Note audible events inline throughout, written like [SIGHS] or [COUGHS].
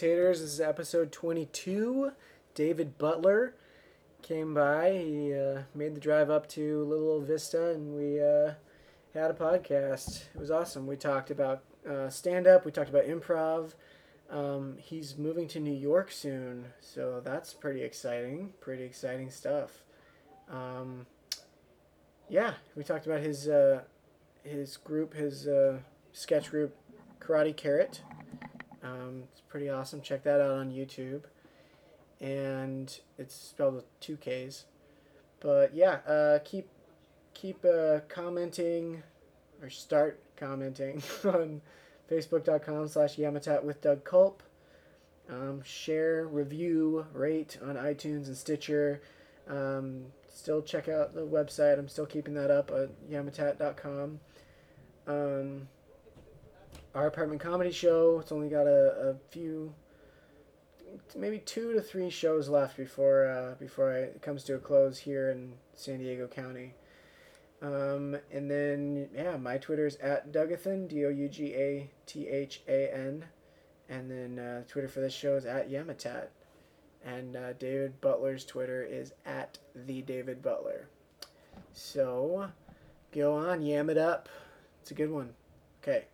commentators. This is episode 22. David Butler came by. He uh, made the drive up to Linda Vista and we uh, had a podcast. It was awesome. We talked about uh, stand up, we talked about improv. Um, he's moving to New York soon, so that's pretty exciting. Pretty exciting stuff. Um, yeah, we talked about his uh, his group, his uh, sketch group, Karate Karrot. Um, it's pretty awesome. Check that out on YouTube. And it's spelled with two K's. But yeah, uh, keep keep uh, commenting or start commenting [LAUGHS] on facebook.com slash yamatat with Doug Culp. Um, share, review, rate on iTunes and Stitcher. Um, still check out the website. I'm still keeping that up at yamatat.com. Um, our apartment comedy show. It's only got a, a few, maybe two to three shows left before uh, before it comes to a close here in San Diego County. Um, and then yeah, my Twitter is at Dougathan D O U G A T H A N, and then uh, Twitter for this show is at Yamatat, and uh, David Butler's Twitter is at the David Butler. So, go on, yam it up. It's a good one. Okay.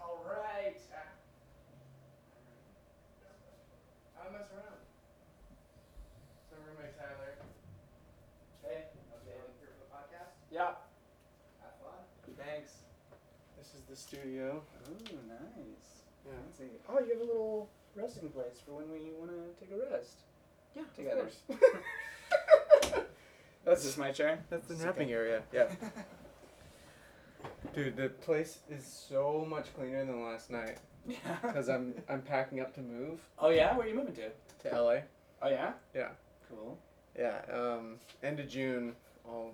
All right. I don't mess around. So roommate Tyler. Hey, I'm David here for the podcast. Yeah. Have fun. Thanks. This the studio. Nice. Yeah. Fancy. Oh, you have a little resting place for when we want to take a rest. Yeah, Together. Of course. [LAUGHS] That's just my chair. That's the napping area. Yeah. [LAUGHS] Dude, the place is so much cleaner than last night [LAUGHS] yeah. because I'm I'm packing up to move Oh yeah, where are you moving to? to LA. Oh yeah. Yeah. Cool. Yeah. Um, end of June, I'll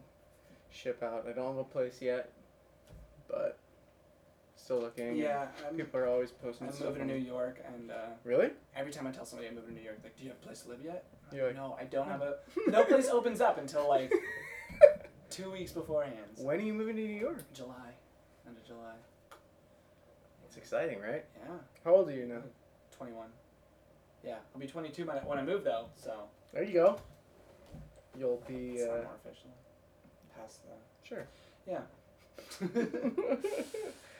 ship out. I don't have a place yet, but still looking. Yeah, I'm, People are always posting I'm moving to New York, and uh, Really? every time I tell somebody I'm moving to New York, like, do you have a place to live yet? You're like, no, I don't have a. No place opens up until like [LAUGHS] two weeks beforehand. When are you moving to New York? July. End of July. It's exciting, right? Yeah. How old are you now? 21. Yeah, I'll be 22 when I, when I move though, so There you go. You'll be. Uh, more official. Past the sure. yeah. [LAUGHS] [LAUGHS]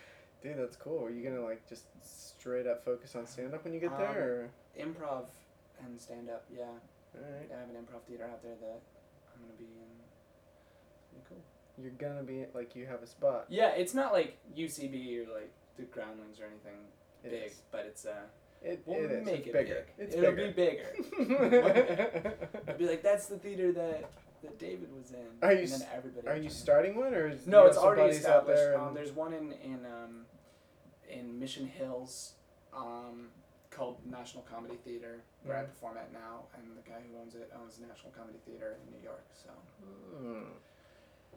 Dude, that's cool. Are you gonna like just straight up focus on stand up when you get Um, there? Improv and stand up. Yeah, Alright. I have an improv theater out there that I'm gonna be in. Pretty cool. You're gonna be like you have a spot. Yeah, it's not like UCB or like the Groundlings or anything It big, is. but it's uh, It, we'll it is. make it's it bigger. big. It's It'll bigger. be bigger. I'd [LAUGHS] be like, that's the theater that that David was in. Are you And then everybody. Are you starting one or is No, it's already out established. there Um, there's one in in um, in Mission Hills, um, called National Comedy Theater, where I Mhm. perform at now, and the guy who owns it owns National Comedy Theater in New York. So Hmm.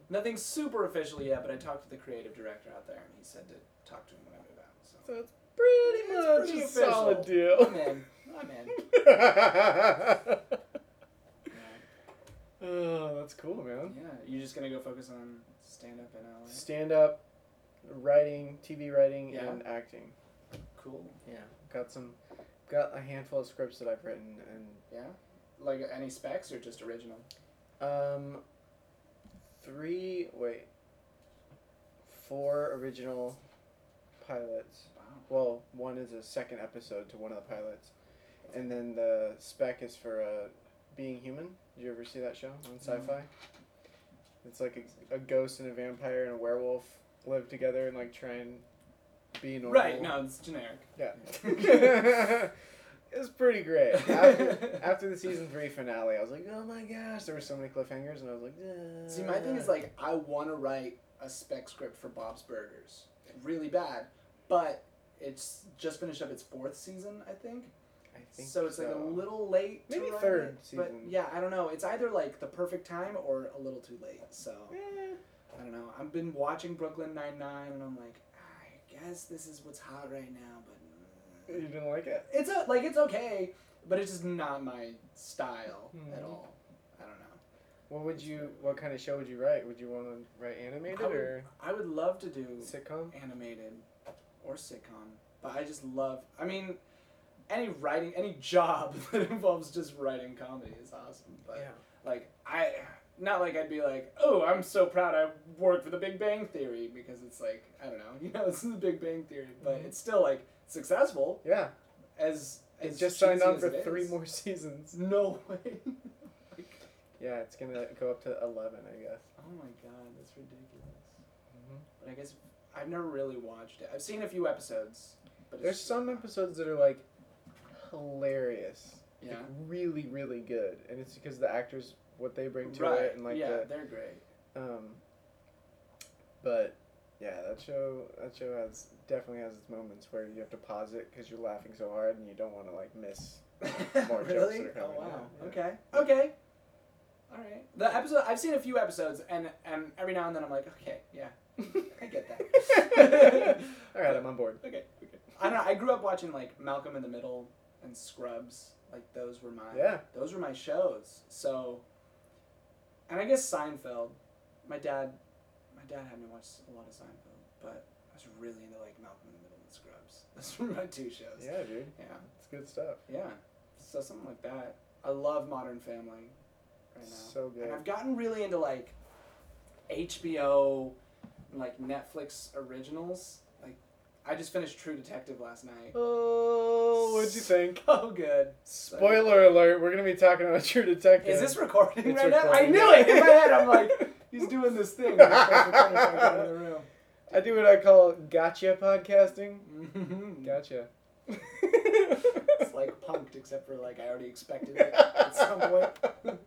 nothing super official yet, but I talked to the creative director out there, and he said to talk to him when I move out. So So it's pretty It's much pretty a official. solid deal. I'm in. I'm in. [LAUGHS] [LAUGHS] oh, that's cool, man. Yeah, you're just gonna go focus on stand up in LA. Stand up, writing, TV writing, Yeah. and acting. Cool. Yeah, got some, got a handful of scripts that I've written, and Yeah. Like any specs or just original? um, three wait, four original pilots. Wow. Well, one is a second episode to one of the pilots, and then the spec is for uh, Being Human. Did you ever see that show on Sci-Fi? It's like a, a ghost and a vampire and a werewolf live together and like try and be normal. Right. No, it's generic. Yeah. [LAUGHS] it was pretty great. After, after the season three finale, I was like, oh my gosh, there were so many cliffhangers, and I was like. See, my thing is like I want to write a spec script for Bob's Burgers, really bad, but it's just finished up its fourth season, I think. Think so it's like a little late. Maybe third it, But yeah, I don't know. It's either like the perfect time or a little too late. So Eh, I don't know. I've been watching Brooklyn Nine Nine, and I'm like, I guess this is what's hot right now, but. uh, you didn't like it? It's a, like it's okay. but it's just not my style at Mhm. all. I don't know. What would you? What kind of show would you write? Would you want to write animated I would- or I would love to do sitcom? animated or sitcom, but I just love. I mean, any writing, any job [LAUGHS] that involves just writing comedy is awesome. But Yeah. like I, not like I'd be like, oh, I'm so proud I worked for The Big Bang Theory because it's like I don't know, [LAUGHS] you know, it's The Big Bang Theory, but Mhm. it's still like successful Yeah. as. It as just signed on for three more [LAUGHS] seasons. No way. Yeah, it's gonna go up to eleven, I guess. oh my god, that's ridiculous. Mhm. But I guess I've never really watched it. I've seen a few episodes. But There's some episodes that are like hilarious, Yeah. like, really, really good, and it's because the actors what they bring to right. it and like yeah, the they're great. um. But yeah, that show that show has definitely has its moments where you have to pause it because you're laughing so hard and you don't want to like miss. [LAUGHS] More jokes really? that are coming, oh wow. yeah. Okay. Okay. All right. The episode I've seen a few episodes, and and every now and then I'm like, okay, yeah, [LAUGHS] I get that. [LAUGHS] All right, I'm on board. okay. Okay. I don't know. I grew up watching like Malcolm in the Middle and Scrubs. Like those were my Yeah. those were my shows. So. And I guess Seinfeld. My dad, my dad had me watch a lot of Seinfeld, but I was really into like Malcolm in the Middle and Scrubs. [LAUGHS] Those were my two shows. Yeah, dude, Yeah. it's good stuff. Yeah. So something like that. I love Modern Family right now. So good. And I've gotten really into like HBO and like Netflix originals. I just finished True Detective last night. Oh, what'd you think? [LAUGHS] Oh good. Spoiler alert: We're gonna be talking about True Detective. Is this recording It's right now? I knew it! In my head I'm like, [LAUGHS] he's doing this thing. [LAUGHS] He's supposed to come out of the room. I do what I call gotcha podcasting. Mhm. Gotcha. It's like punked except for like I already expected it at some point.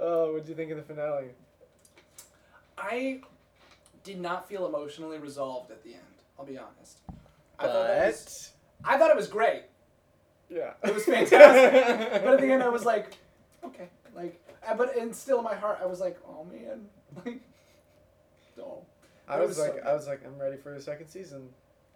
oh, what'd you think of the finale? I did not feel emotionally resolved at the end. I'll be honest. I thought, that was, I thought it was great, yeah, It was fantastic. [LAUGHS] but at the end I was like, okay, like, uh, but and still in my heart I was like, oh man, [LAUGHS] like, oh, I was was like, so I was like, I'm ready for the second season.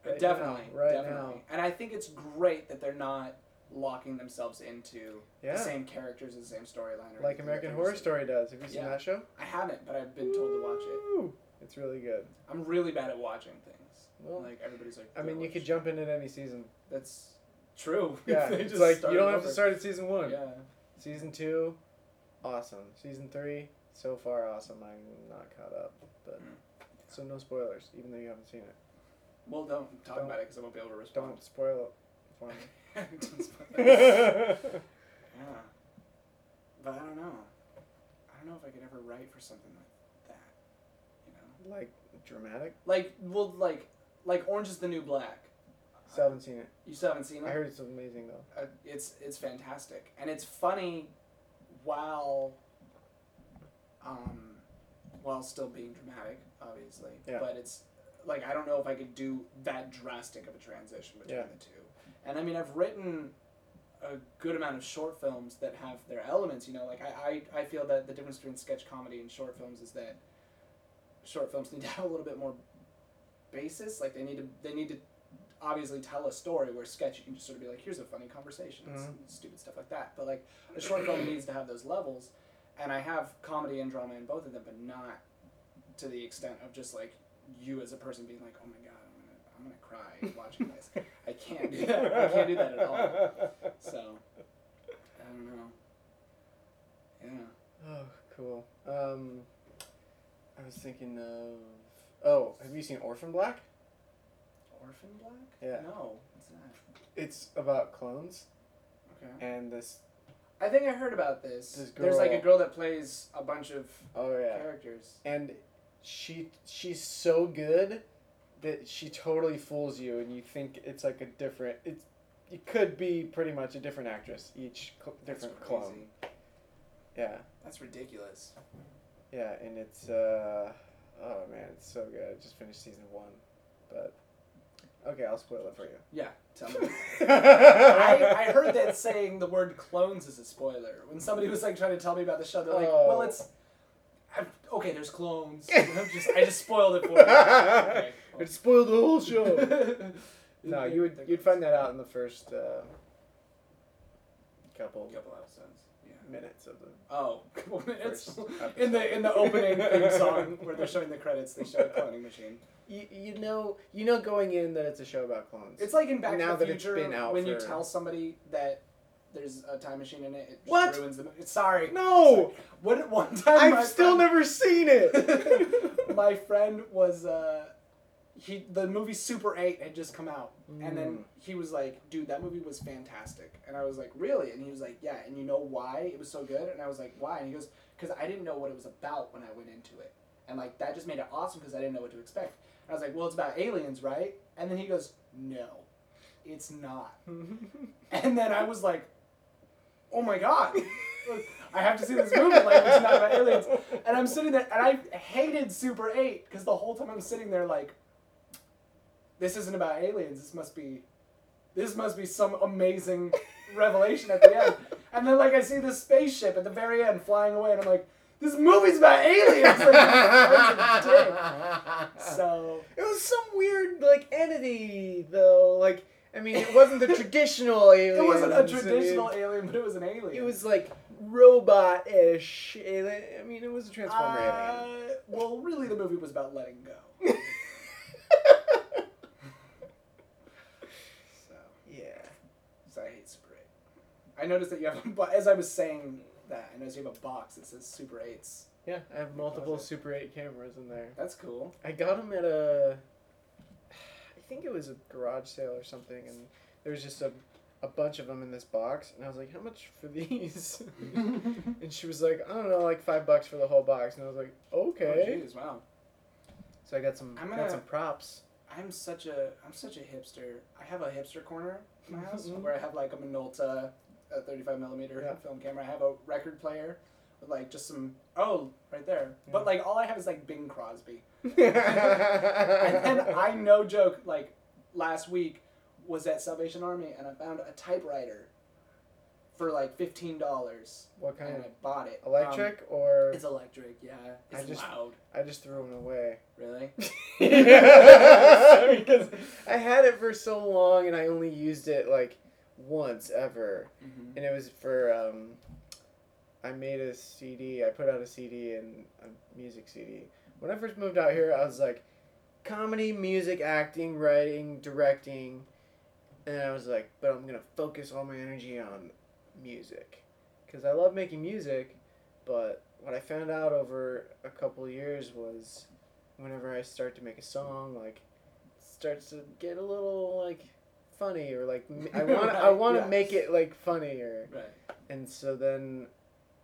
Right definitely, now, right definitely. And I think it's great that they're not locking themselves into Yeah, the same characters, and the same storyline, like American Horror Story does. Have you seen Yeah. that show? I haven't, but I've been told to watch it. It's really good. I'm really bad at watching things. Well, like everybody's like, I mean, you could jump in at any season. That's true. [LAUGHS] Yeah, They it's just like you don't have to start at season one. Yeah. Season two, awesome. Season three, so far awesome. I'm not caught up, but Mm. so no spoilers, even though you haven't seen it. Well, don't talk Don't- about it because I won't be able to respond. Don't spoil it for me. [LAUGHS] Don't [LAUGHS] spoil it. yeah. But I don't know. I don't know if I could ever write for something like that. You know, like dramatic. like well, like like Orange is the New Black. Still haven't seen it. You still haven't seen it? I heard it's amazing though. uh, it's it's fantastic and it's funny while um while still being dramatic obviously Yeah. but it's like i don't know if i could do that drastic of a transition between Yeah. the two and i mean i've written a good amount of short films that have their elements you know like i i, I feel that the difference between sketch comedy and short films is that short films [LAUGHS] need to have a little bit more basis like they need to they need to obviously tell a story where sketch you can just sort of be like here's a funny conversation Mhm. stupid stuff like that but like a short film needs to have those levels and i have comedy and drama in both of them but not to the extent of just like you as a person being like oh my god i'm gonna i'm gonna cry [LAUGHS] watching this i can't do that i can't do that at all so i don't know yeah Oh, cool. Um, I was thinking of. Oh, have you seen Orphan Black? orphan black Yeah. no what's that It's about clones okay and this. i think i heard about this, This there's like a girl- that plays a bunch of Oh yeah. characters and she she's so good that she totally fools you and you think it's like a different it's it could be pretty much a different actress each cl- That's different crazy. clone yeah that's ridiculous yeah and it's uh oh man it's so good i just finished season one but okay i'll spoil it for you yeah tell me [LAUGHS] I, I heard that saying the word clones is a spoiler. When somebody was like trying to tell me about the show, they're like, Oh. "Well, it's i okay. There's clones." [LAUGHS] I'm just I just spoiled it for you. Okay, [LAUGHS] it spoiled the whole show no you would you'd find that out in the first uh couple couple episodes. Minutes of the Oh, [LAUGHS] couple minutes. first In the in the opening theme [LAUGHS] song where they're showing the credits, they show a cloning machine. you, you know you know going in that it's a show about clones. It's like in Back Now to the that it's Future been out when you for- tell somebody that there's a time machine in it. It just What? ruins the movie. Sorry. no, What one time? my I've still friend- never seen it. [LAUGHS] my friend was uh, he the movie Super Eight had just come out, and then Mm. he was like, "Dude, that movie was fantastic," and I was like, "Really?" And he was like, "Yeah." And you know why it was so good? And I was like, "Why?" And he goes, "Because I didn't know what it was about when I went into it, and like that just made it awesome because I didn't know what to expect." And I was like, "Well, it's about aliens, right?" And then he goes, "No, it's not." [LAUGHS] And then I was like, "Oh my god." I have to see this movie. Like it's not about aliens. And I'm sitting there, and I hated Super 8 because the whole time I'm sitting there, like, this isn't about aliens. This must be, this must be some amazing [LAUGHS] revelation at the end. And then, like, I see this spaceship at the very end flying away, and I'm like, this movie's about aliens. Like. So It was some weird like entity though. Like I mean, it wasn't the traditional alien. [LAUGHS] it wasn't a traditional alien, but it was an alien. It was like robot-ish. alien. I mean, it was a transformer alien. Uh, well, really, the movie was about letting go. [LAUGHS] So. yeah. So I hate Super 8. I noticed that you have, but as I was saying that, I noticed you have a box that says Super 8s. Yeah, I have multiple. Super 8 cameras in there. That's cool. I got them at a, I think it was a garage sale or something, and there was just a, a bunch of them in this box, and I was like, how much for [LAUGHS] these? [LAUGHS] and she was like, I don't know, like five bucks for the whole box, and I was like, okay. Oh, jeez, wow. so I got some, I'm gonna- some props. I'm such a I'm such a hipster. I have a hipster corner in my house Mhm. [LAUGHS] where I have like a Minolta, a 35 millimeter Yeah. film camera. I have a record player with like just some oh right there. Yeah. But like all I have is like Bing Crosby. and, [LAUGHS] and and I no joke like last week was at Salvation Army and I found a typewriter for like fifteen dollars what kind and of I bought it. Um, electric or it's electric, yeah. It's I just- loud. I just threw them away. Really? [LAUGHS] [LAUGHS] because I had it for so long and I only used it like once ever. Mm-hmm. and it was for um, I made a CD. I put out a CD and a music CD. When I first moved out here, I was like, comedy, music, acting, writing, directing, and I was like, but I'm gonna focus all my energy on music, because I love making music. But what I found out over a couple years was, whenever I start to make a song, like, starts to get a little like funny or like I [LAUGHS] want I want to yeah. make it like funnier. Right. And so then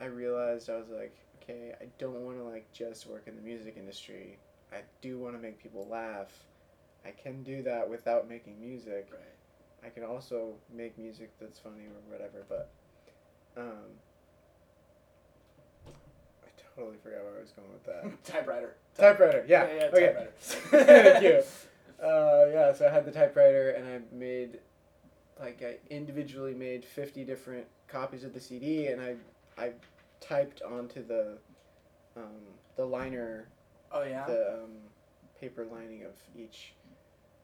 I realized I was like, okay, I don't want to like just work in the music industry. I do want to make people laugh. I can do that without making music. Right. I can also make music that's funny or whatever, but um I totally forgot where I was going with that. [LAUGHS] typewriter. typewriter, yeah. Yeah, yeah, okay. typewriter. [LAUGHS] Thank you. Uh, yeah, so I had the typewriter and I made, like, I individually made 50 different copies of the CD and I, I typed onto the, um, the liner, Oh yeah. the um, paper lining of each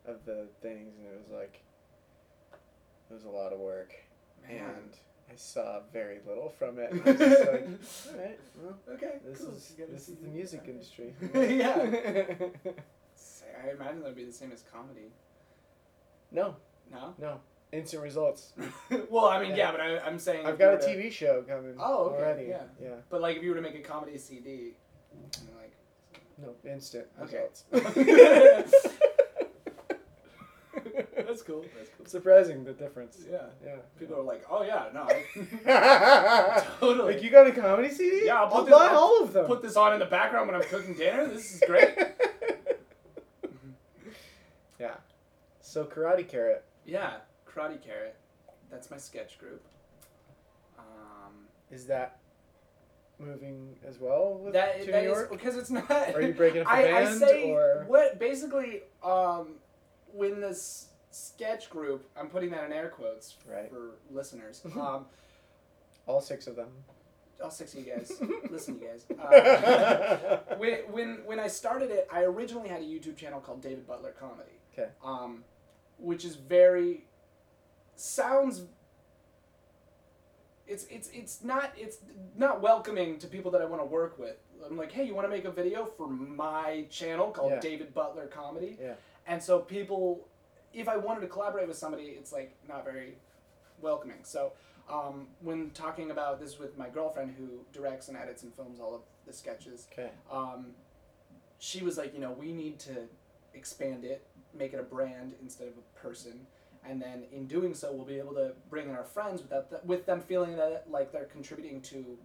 of the things and it was like, it was a lot of work Man. and I saw very little from it. [LAUGHS] I was just like, alright, well, okay. this cool. is, You got a this is the music industry. [LAUGHS] [LAUGHS] yeah. I imagine that would be the same as comedy. no, No. no. Instant results. [LAUGHS] well, I mean, yeah, Yeah. but I, I'm saying. I've if you got a were to- TV show coming Oh, okay, already. yeah. yeah. But like, if you were to make a comedy CD, like. No, instant Okay. results. [LAUGHS] That's cool. That's cool. Surprising the difference. Yeah. Yeah. People are like, oh yeah, no. I- [LAUGHS] Totally. Like you got a comedy CD? Yeah, I'll put this- buy I'll all of them. Put this on in the background when I'm cooking dinner. This is great. Yeah. So Karate Karrot. yeah, Karate Karrot. That's my sketch group. Um, Is that moving as well with that to that New is- York? because it's not. Are you [LAUGHS] breaking up the I, I band say or what basically um, when this sketch group I'm putting that in air quotes Right. for listeners. [LAUGHS] Um, all six of them? all six of you guys, [LAUGHS] listen, you guys. Uh, when, when when I started it, I originally had a YouTube channel called David Butler Comedy. 'Kay. Um, which is very sounds it's it's it's not it's not welcoming to people that I want to work with. I'm like, hey, you want to make a video for my channel called Yeah. David Butler Comedy? Yeah. And so people, if I wanted to collaborate with somebody, it's like not very welcoming. So um, when talking about this with my girlfriend who directs and edits and films all of the sketches, Okay. um, she was like, you know, we need to expand it, make it a brand instead of a person, and then in doing so, we'll be able to bring in our friends without th- with them feeling that like they're contributing to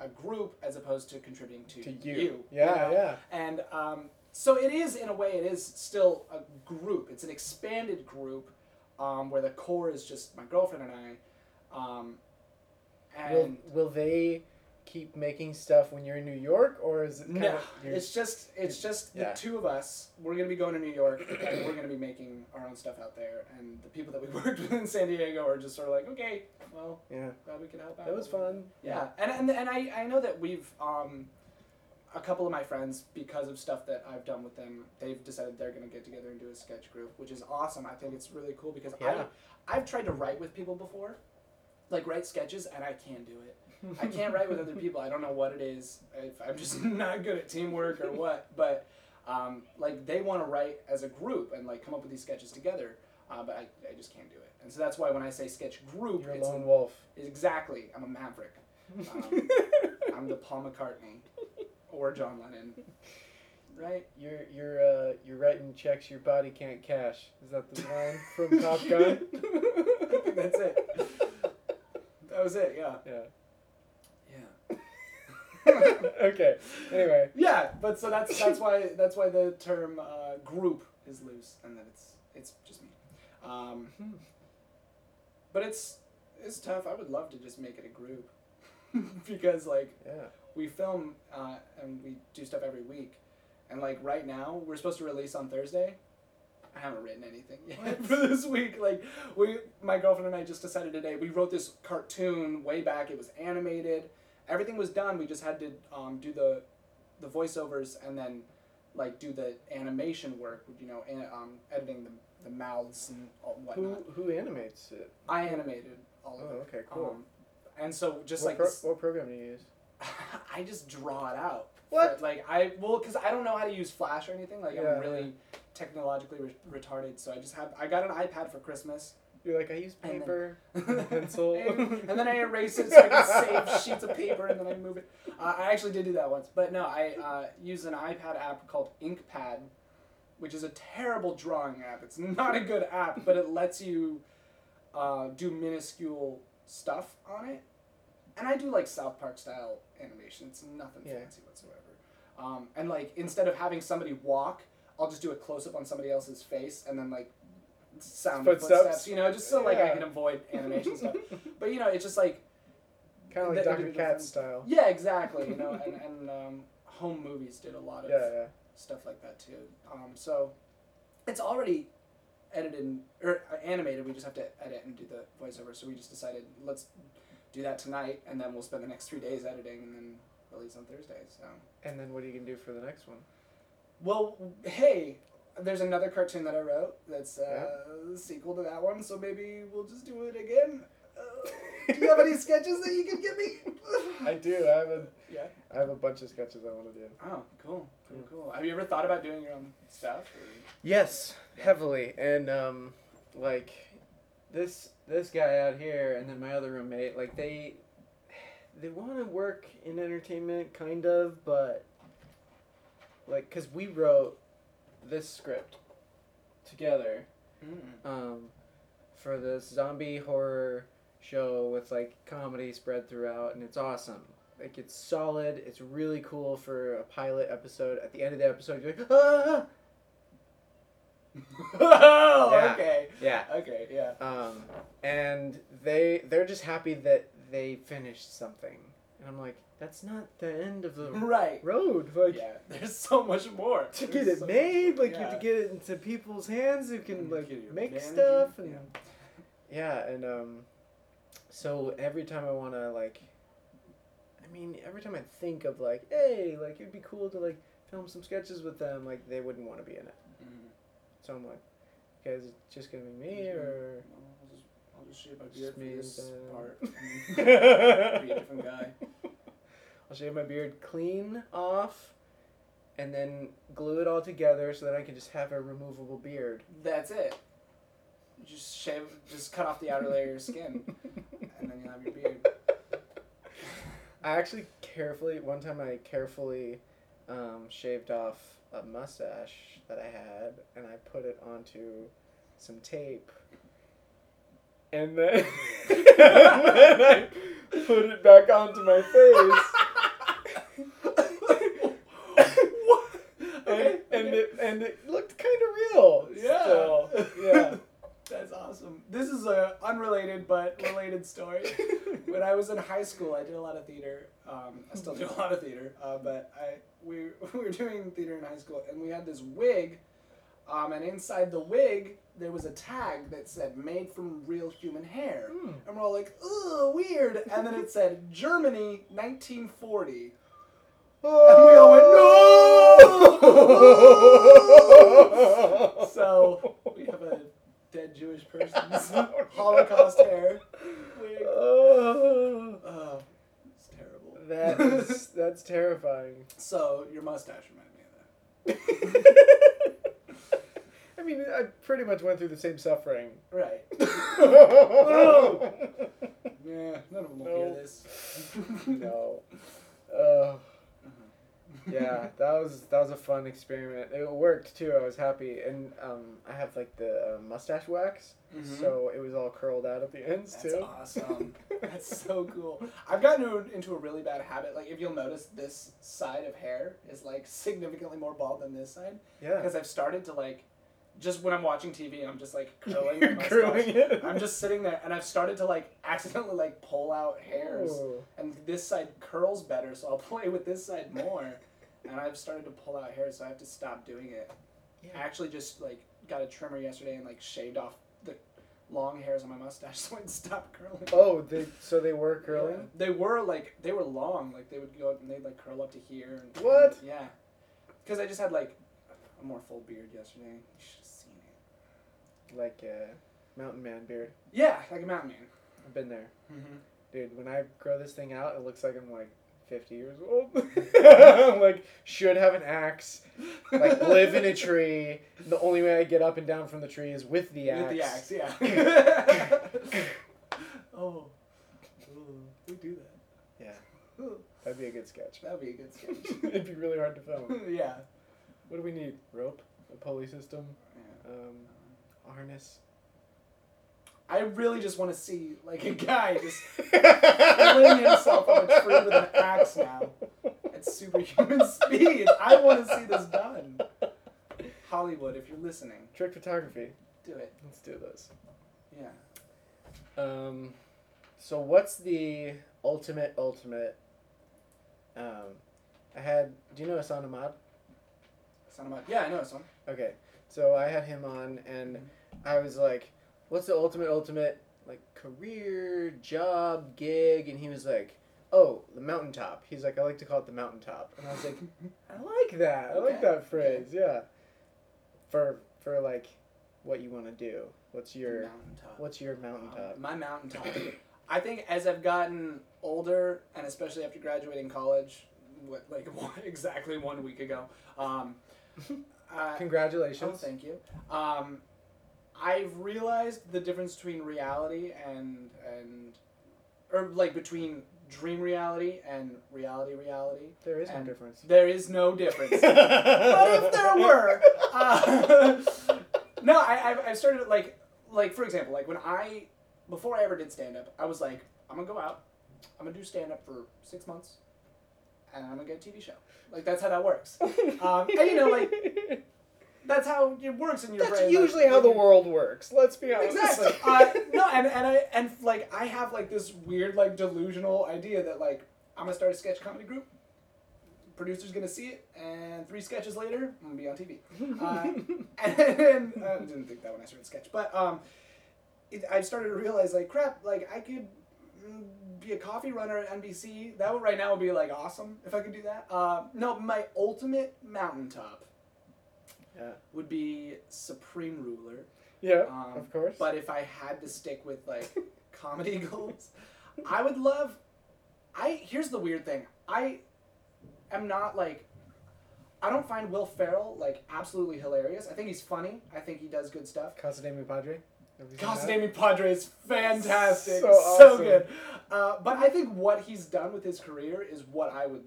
a group as opposed to contributing to, To you. Yeah, know? yeah. And um, so it is, in a way, it is still a group. It's an expanded group um, where the core is just my girlfriend and I. Um, Will, will they keep making stuff when you're in New York, or is it kind no, of it's just it's just the two of us. We're gonna be going to New York, and [CLEARS THROAT] we're gonna be making our own stuff out there. And the people that we [LAUGHS] worked with in San Diego are just sort of like, okay, well, yeah? glad we could help out. That was fun. Yeah, and and, and I, I know that we've um, a couple of my friends because of stuff that I've done with them, they've decided they're gonna get together and do a sketch group, which is awesome. I think it's really cool because Yeah. I I've tried to write with people before, like write sketches, and I can't do it. I can't write with other people. I don't know what it is. If I'm just [LAUGHS] not good at teamwork or what. But um, like they want to write as a group and like come up with these sketches together. Uh, but I, I just can't do it. And so that's why when I say sketch group, You're a lone wolf. exactly I'm a maverick. [LAUGHS] Um, I'm the Paul McCartney or John Lennon. Right? You're you're uh you're writing checks your body can't cash. Is that the line from Top [LAUGHS] Gun? I think that's it. That was it. Yeah. Yeah. [LAUGHS] Okay. Anyway. Yeah, but so that's that's why that's why the term uh, group is loose, and that it's it's just me. Um, but it's it's tough. I would love to just make it a group [LAUGHS] because like Yeah. we film uh, and we do stuff every week, and like right now we're supposed to release on Thursday. I haven't written anything yet for this week. Like we, my girlfriend and I just decided today. We wrote this cartoon way back. It was animated. Everything was done. We just had to um, do the, the voiceovers and then, like do the animation work. You know, and, um, editing the, the mouths and all whatnot. Who who animates it? I animated all of Oh, it. okay, cool. Um, and so just what, like pro- this- what program do you use? [LAUGHS] I just draw it out. What? Like I well, because I don't know how to use Flash or anything. Like Yeah, I'm really technologically re- retarded. So I just have I got an iPad for Christmas. You're like I use And then- paper, [LAUGHS] pencil. and, [LAUGHS] and then I erase it so I can [LAUGHS] save sheets of paper and then I move it. Uh, I actually did do that once, but no, I uh, use an iPad app called InkPad, which is a terrible drawing app. It's not a good app, but it lets you uh, do minuscule stuff on it. And I do like South Park style animation. It's nothing Yeah. fancy whatsoever. Um, and like instead of having somebody walk, I'll just do a close up on somebody else's face and then like sound Footsteps? footsteps. You know, just so like I Yeah. can avoid animation stuff. [LAUGHS] But you know, it's just like kind of like Dr. individual Katz style. yeah, exactly. You know, [LAUGHS] and and um, home movies did a lot of Yeah, yeah. stuff like that too. Um, so it's already edited and, or uh, animated. We just have to edit and do the voiceover. So we just decided let's do that tonight, and then we'll spend the next three days editing, and then release on Thursday. So And then what are you gonna do for the next one? well, hey. There's another cartoon that I wrote that's uh, the sequel to that one, so maybe we'll just do it again. Uh, do you have any [LAUGHS] sketches that you can give me? I do. I have a Yeah. I have a bunch of sketches I want to do. Oh, cool, cool, cool. Have you ever thought about doing your own stuff? Or? Yes, heavily, and um, like this this guy out here, and then my other roommate, like they they want to work in entertainment, kind of, but like, cause we wrote this script together Mm. um, for this zombie horror show with like comedy spread throughout, and it's awesome. Like it's solid. It's really cool for a pilot episode. At the end of the episode, you're like, ah! oh, [LAUGHS] Yeah. [LAUGHS] okay. Yeah. Okay, yeah. Um, and they they're just happy that they finished something, and I'm like, that's not the end of the Right. road. Like yeah, [LAUGHS] there's so much more. to There's get it so made, much- like you have to get it into people's hands who can like make manager, stuff and yeah. yeah, and um, so every time I want to like, I mean, every time I think of like, hey, like it'd be cool to like film some sketches with them, like they wouldn't want to be in it. Mhm. So I'm like, okay, is it just gonna be me or I'll just, I'll just my beard Just for me this part. [LAUGHS] Be a different guy. I'll shave my beard clean off, and then glue it all together so that I can just have a removable beard. That's it. Just shave, just cut off the outer layer of your skin, and then you have your beard. [LAUGHS] I actually carefully one time I carefully um, shaved off a mustache that I had and I put it onto some tape. And then, [LAUGHS] and then I put it back onto my face. what? And, Okay. And it and it looked kind of real. Yeah. Still. Yeah. [LAUGHS] That's awesome. This is a unrelated but related story. [LAUGHS] when I was in high school, I did a lot of theater. Um, I still do a lot of theater, uh, but I we, [LAUGHS] we were doing theater in high school, and we had this wig, um, and inside the wig there was a tag that said "made from real human hair," Hmm. and we're all like, "Ugh, weird," and then it said Germany, 1940. And we all went, no! [LAUGHS] So we have a dead Jewish person's [LAUGHS] Holocaust hair wig. Oh, Oh, it's terrible. that is, [LAUGHS] that's terrifying. so your mustache reminded me of that. I mean, I pretty much went through the same suffering. Right. no. Yeah, none of them will No. hear this. No. Uh, yeah, that was that was a fun experiment. It worked too. I was happy, and um, I have like the uh, mustache wax, Mhm. so it was all curled out at the ends too. That's too. awesome. [LAUGHS] That's so cool. I've gotten into- a really bad habit. Like, if you'll notice, this side of hair is like significantly more bald than this side Yeah. because I've started to like, just when I'm watching TV, I'm just like [LAUGHS] curling my mustache. curling it. I'm just sitting there, and I've started to like [LAUGHS] accidentally like pull out hairs, Ooh. and this side curls better, so I'll play with this side more. And I've started to pull out hairs, so I have to stop doing it. I actually just like got a trimmer yesterday and like shaved off the long hairs on my mustache [LAUGHS] so it stopped curling. Oh, they so they were Yeah. curling. They were like they were long, like they would go up and they'd like curl up to here. And, What? yeah, because I just had like a more full beard yesterday. You should have seen it. Like a mountain man beard. Yeah, like a mountain man. I've been there, Mm-hmm. dude. When I grow this thing out, it looks like I'm like 50 years old. [LAUGHS] Like should have an axe. Like live in a tree. The only way I get up and down from the tree is with the axe. With the axe, yeah. [LAUGHS] oh, Ooh, we do that. Yeah, that'd be a good sketch. That'd be a good [LAUGHS] sketch. It'd be really hard to film. yeah. What do we need? Rope, a pulley system, yeah. um, harness. I really just want to see like a guy just [LAUGHS] fling himself up a tree with an axe now at superhuman [LAUGHS] speed. I want to see this done. Hollywood, if you're listening, Trick photography. do it. Let's do this. Yeah. Um, so what's the ultimate ultimate? Um, I had. Do you know Hassan Ahmad? Of my, yeah, I know one. Okay, so I had him on, and I was like, "What's the ultimate ultimate like career job gig?" And he was like, "Oh, the mountaintop." He's like, "I like to call it the mountaintop," and I was like, "I like that. I like that phrase. Yeah." For for like, what you want to do? What's your mountaintop. What's your mountaintop? Um, my mountaintop. I think as I've gotten older, and especially after graduating college, what like [LAUGHS] one, exactly one week ago. Um, [LAUGHS] uh, Congratulations. Oh, thank you. Um, I've realized the difference between reality and and or like between dream reality and reality reality. There is no difference. There is no difference. [LAUGHS] but if there were, uh, [LAUGHS] no, I I've, I've started like like for example, like when I before I ever did stand up, I was like, I'm gonna go out, I'm gonna do stand up for six months, and I'm gonna get a TV show. Like that's how that works. [LAUGHS] Um, and you know, like that's how it works in your That's brain. like- usually how like the world works. Let's be honest. Exactly. [LAUGHS] uh, no, and and I and like I have like this weird like delusional idea that like I'm gonna start a sketch comedy group. Producer's gonna see it, and three sketches later, I'm gonna be on TV. Uh, [LAUGHS] and [LAUGHS] I didn't think that when I started sketch, but um, it, I started to realize like crap, like I could mm, be a coffee runner at NBC. That would right now would be like awesome if I could do that. Uh, no, my ultimate mountaintop Yeah. would be Supreme Ruler. Yeah, Um, of course. But if I had to stick with like [LAUGHS] comedy goals, I would love. I here's the weird thing. I am not like. I don't find Will Ferrell like absolutely hilarious. I think he's funny. I think he does good stuff. Casa de mi Padre. Casa de mi Padre is fantastic. So awesome. So, good. Uh, but I think what he's done with his career is what I would.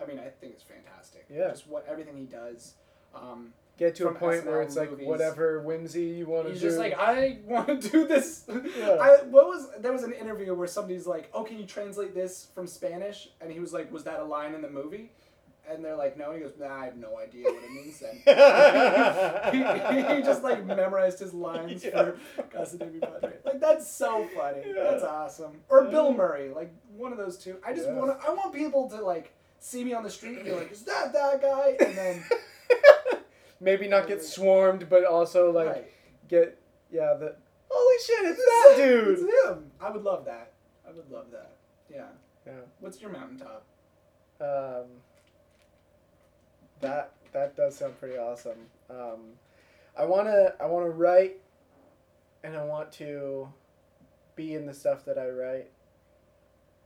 I mean, I think it's fantastic. Yeah. Just what everything he does. Um, Get to a point where SNL it's like movies. whatever whimsy you want to do. He's just like, I want to do this. Yeah. I, what was there was an interview where somebody's like, "Oh, can you translate this from Spanish?" And he was like, "Was that a line in the movie?" And they're like, "No." And he goes, "Nah, I have no idea what it means then." [LAUGHS] [LAUGHS] he, he just like memorized his lines Yeah. for Casa de Mi Padre. Like that's so funny. Yeah. That's awesome. Or Bill Murray, like one of those two. I just want to. I want people to like see me on the street and be like, "Is that that guy?" And then [LAUGHS] Maybe not get swarmed, but also like right. get yeah the holy shit, it's that It's dude. him. I would love that. I would love that. Yeah. Yeah. What's your mountaintop? Um, that that does sound pretty awesome. Um, I wanna I wanna write, and I want to be in the stuff that I write,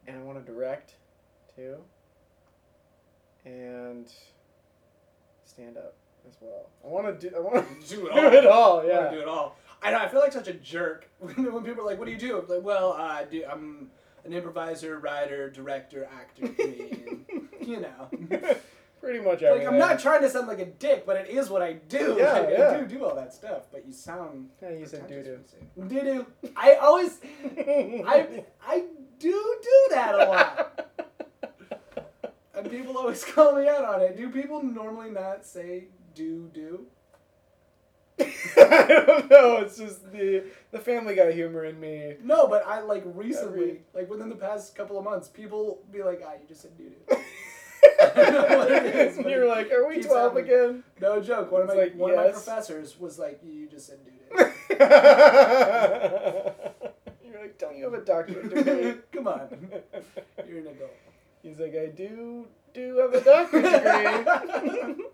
and I want to direct, too. And stand up as well. I want to do I want [LAUGHS] to Do it all. do it all. I Yeah. wanna do it all. I know. I feel like such a jerk [LAUGHS] when, when people are like, "What do you do?" I'm like, "Well, uh, I do. I'm an improviser, writer, director, actor, [LAUGHS] comedian. you know." Pretty much Like. I'm not trying to sound like a dick, but it is what I do. Yeah, Like, yeah. I do do all that stuff, but you sound. Yeah, you said doo doo. Doo doo. I always, I, I do do that a lot. And people always call me out on it. Do people normally not say do do? [LAUGHS] I don't know. It's just the the Family Guy humor in me. No, but I like recently, Every- like within the past couple of months, people be like, "Ah, you just said do do." don't know what it is, but You're like, are we twelve happening. again? No joke. One of my like, one of my professors was like, "You just said do do." [LAUGHS] You're like, don't you have a doctorate degree? [LAUGHS] Come on, you're an adult. He's like, I do do have a doctorate degree.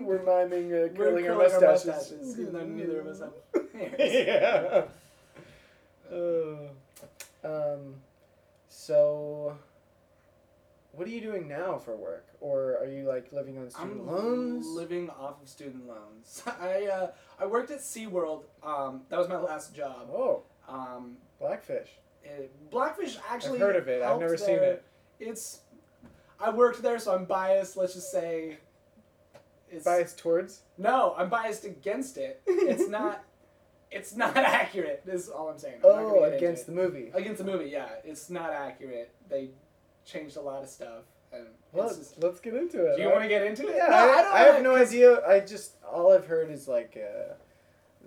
We're miming uh, curling We're our mustaches. mustaches, even though neither of us have [LAUGHS] hairs. yeah. Uh, um, so, what are you doing now for work, or are you like living on student I'm loans? living off of student loans. [LAUGHS] I uh, I worked at SeaWorld. Um, that was my last job. oh, Um, Blackfish. It- Blackfish actually. I've heard of it. I've never seen it. It's. I worked there, so I'm biased. Let's just say. It's, Biased towards. No, I'm biased against it. [LAUGHS] It's [LAUGHS] not. it's not [LAUGHS] accurate. This is all I'm saying. I'm Oh, against the movie. against the movie. Yeah, it's not accurate. They changed a lot of stuff. And Well, let's, just, let's get into it. do you I- want to get into it? Yeah, No, I, don't I have no idea. I just all I've heard is like uh,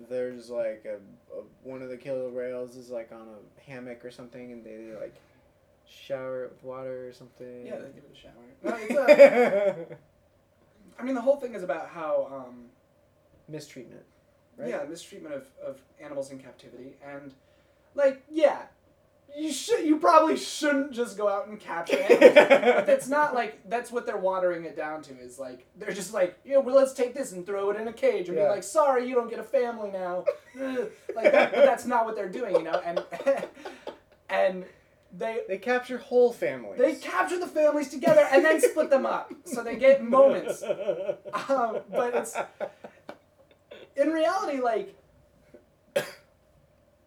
there's like a, a one of the killer whales is like on a hammock or something, and they like shower it with water or something. Yeah, they give it a shower. [LAUGHS] No, it's a, I mean, the whole thing is about how, um, Mistreatment. Right? yeah, mistreatment of, of animals in captivity, and like, yeah, you should, you probably shouldn't just go out and capture [LAUGHS] animals. but that's not like that's what they're watering it down to. Is like they're just like, yeah, well, let's take this and throw it in a cage, and Yeah. be like, sorry, you don't get a family now. [LAUGHS] Like that, but that's not what they're doing, you know, and [LAUGHS] and they They capture whole families. They capture the families together and then split them up, so they get moments. Um, but it's in reality like, [COUGHS]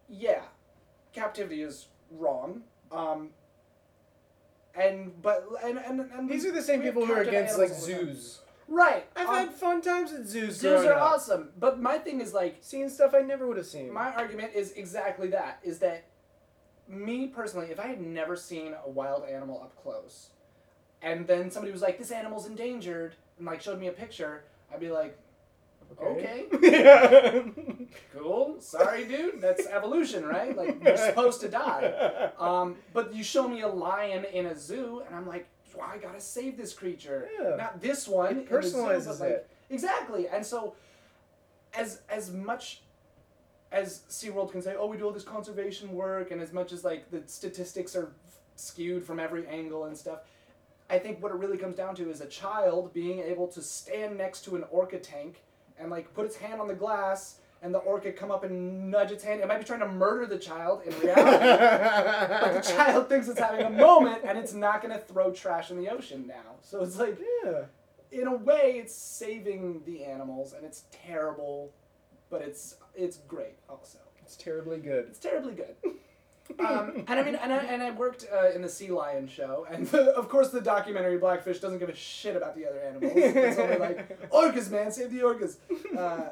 yeah, captivity is wrong. Um, and but and and, and These are the same people who are against like animals all the time. zoos. Right. I've um, had fun times at zoos. zoos are up. awesome, but my thing is like Seeing stuff I never would have seen. my argument is exactly that is that me personally if i had never seen a wild animal up close and then somebody was like this animal's endangered and like showed me a picture i'd be like okay yeah. [LAUGHS] cool sorry dude that's evolution right like you're [LAUGHS] supposed to die um, but you show me a lion in a zoo and i'm like well, i gotta save this creature Yeah. not this one It the zoo, personalizes like, it. Exactly. And so as as much as SeaWorld can say, oh, we do all this conservation work, and as much as like the statistics are skewed from every angle and stuff, I think what it really comes down to is a child being able to stand next to an orca tank and like put its hand on the glass and the orca come up and nudge its hand. It might be trying to murder the child in reality. [LAUGHS] but the child thinks it's having a moment and it's not going to throw trash in the ocean now. So it's like, Yeah. in a way, it's saving the animals and it's terrible, but it's it's great also. It's terribly good. It's terribly good. [LAUGHS] Um, and I mean, and I, and I worked uh, in the Sea Lion show, and [LAUGHS] of course the documentary Blackfish doesn't give a shit about the other animals. It's only [LAUGHS] like orcas, man, save the orcas, uh,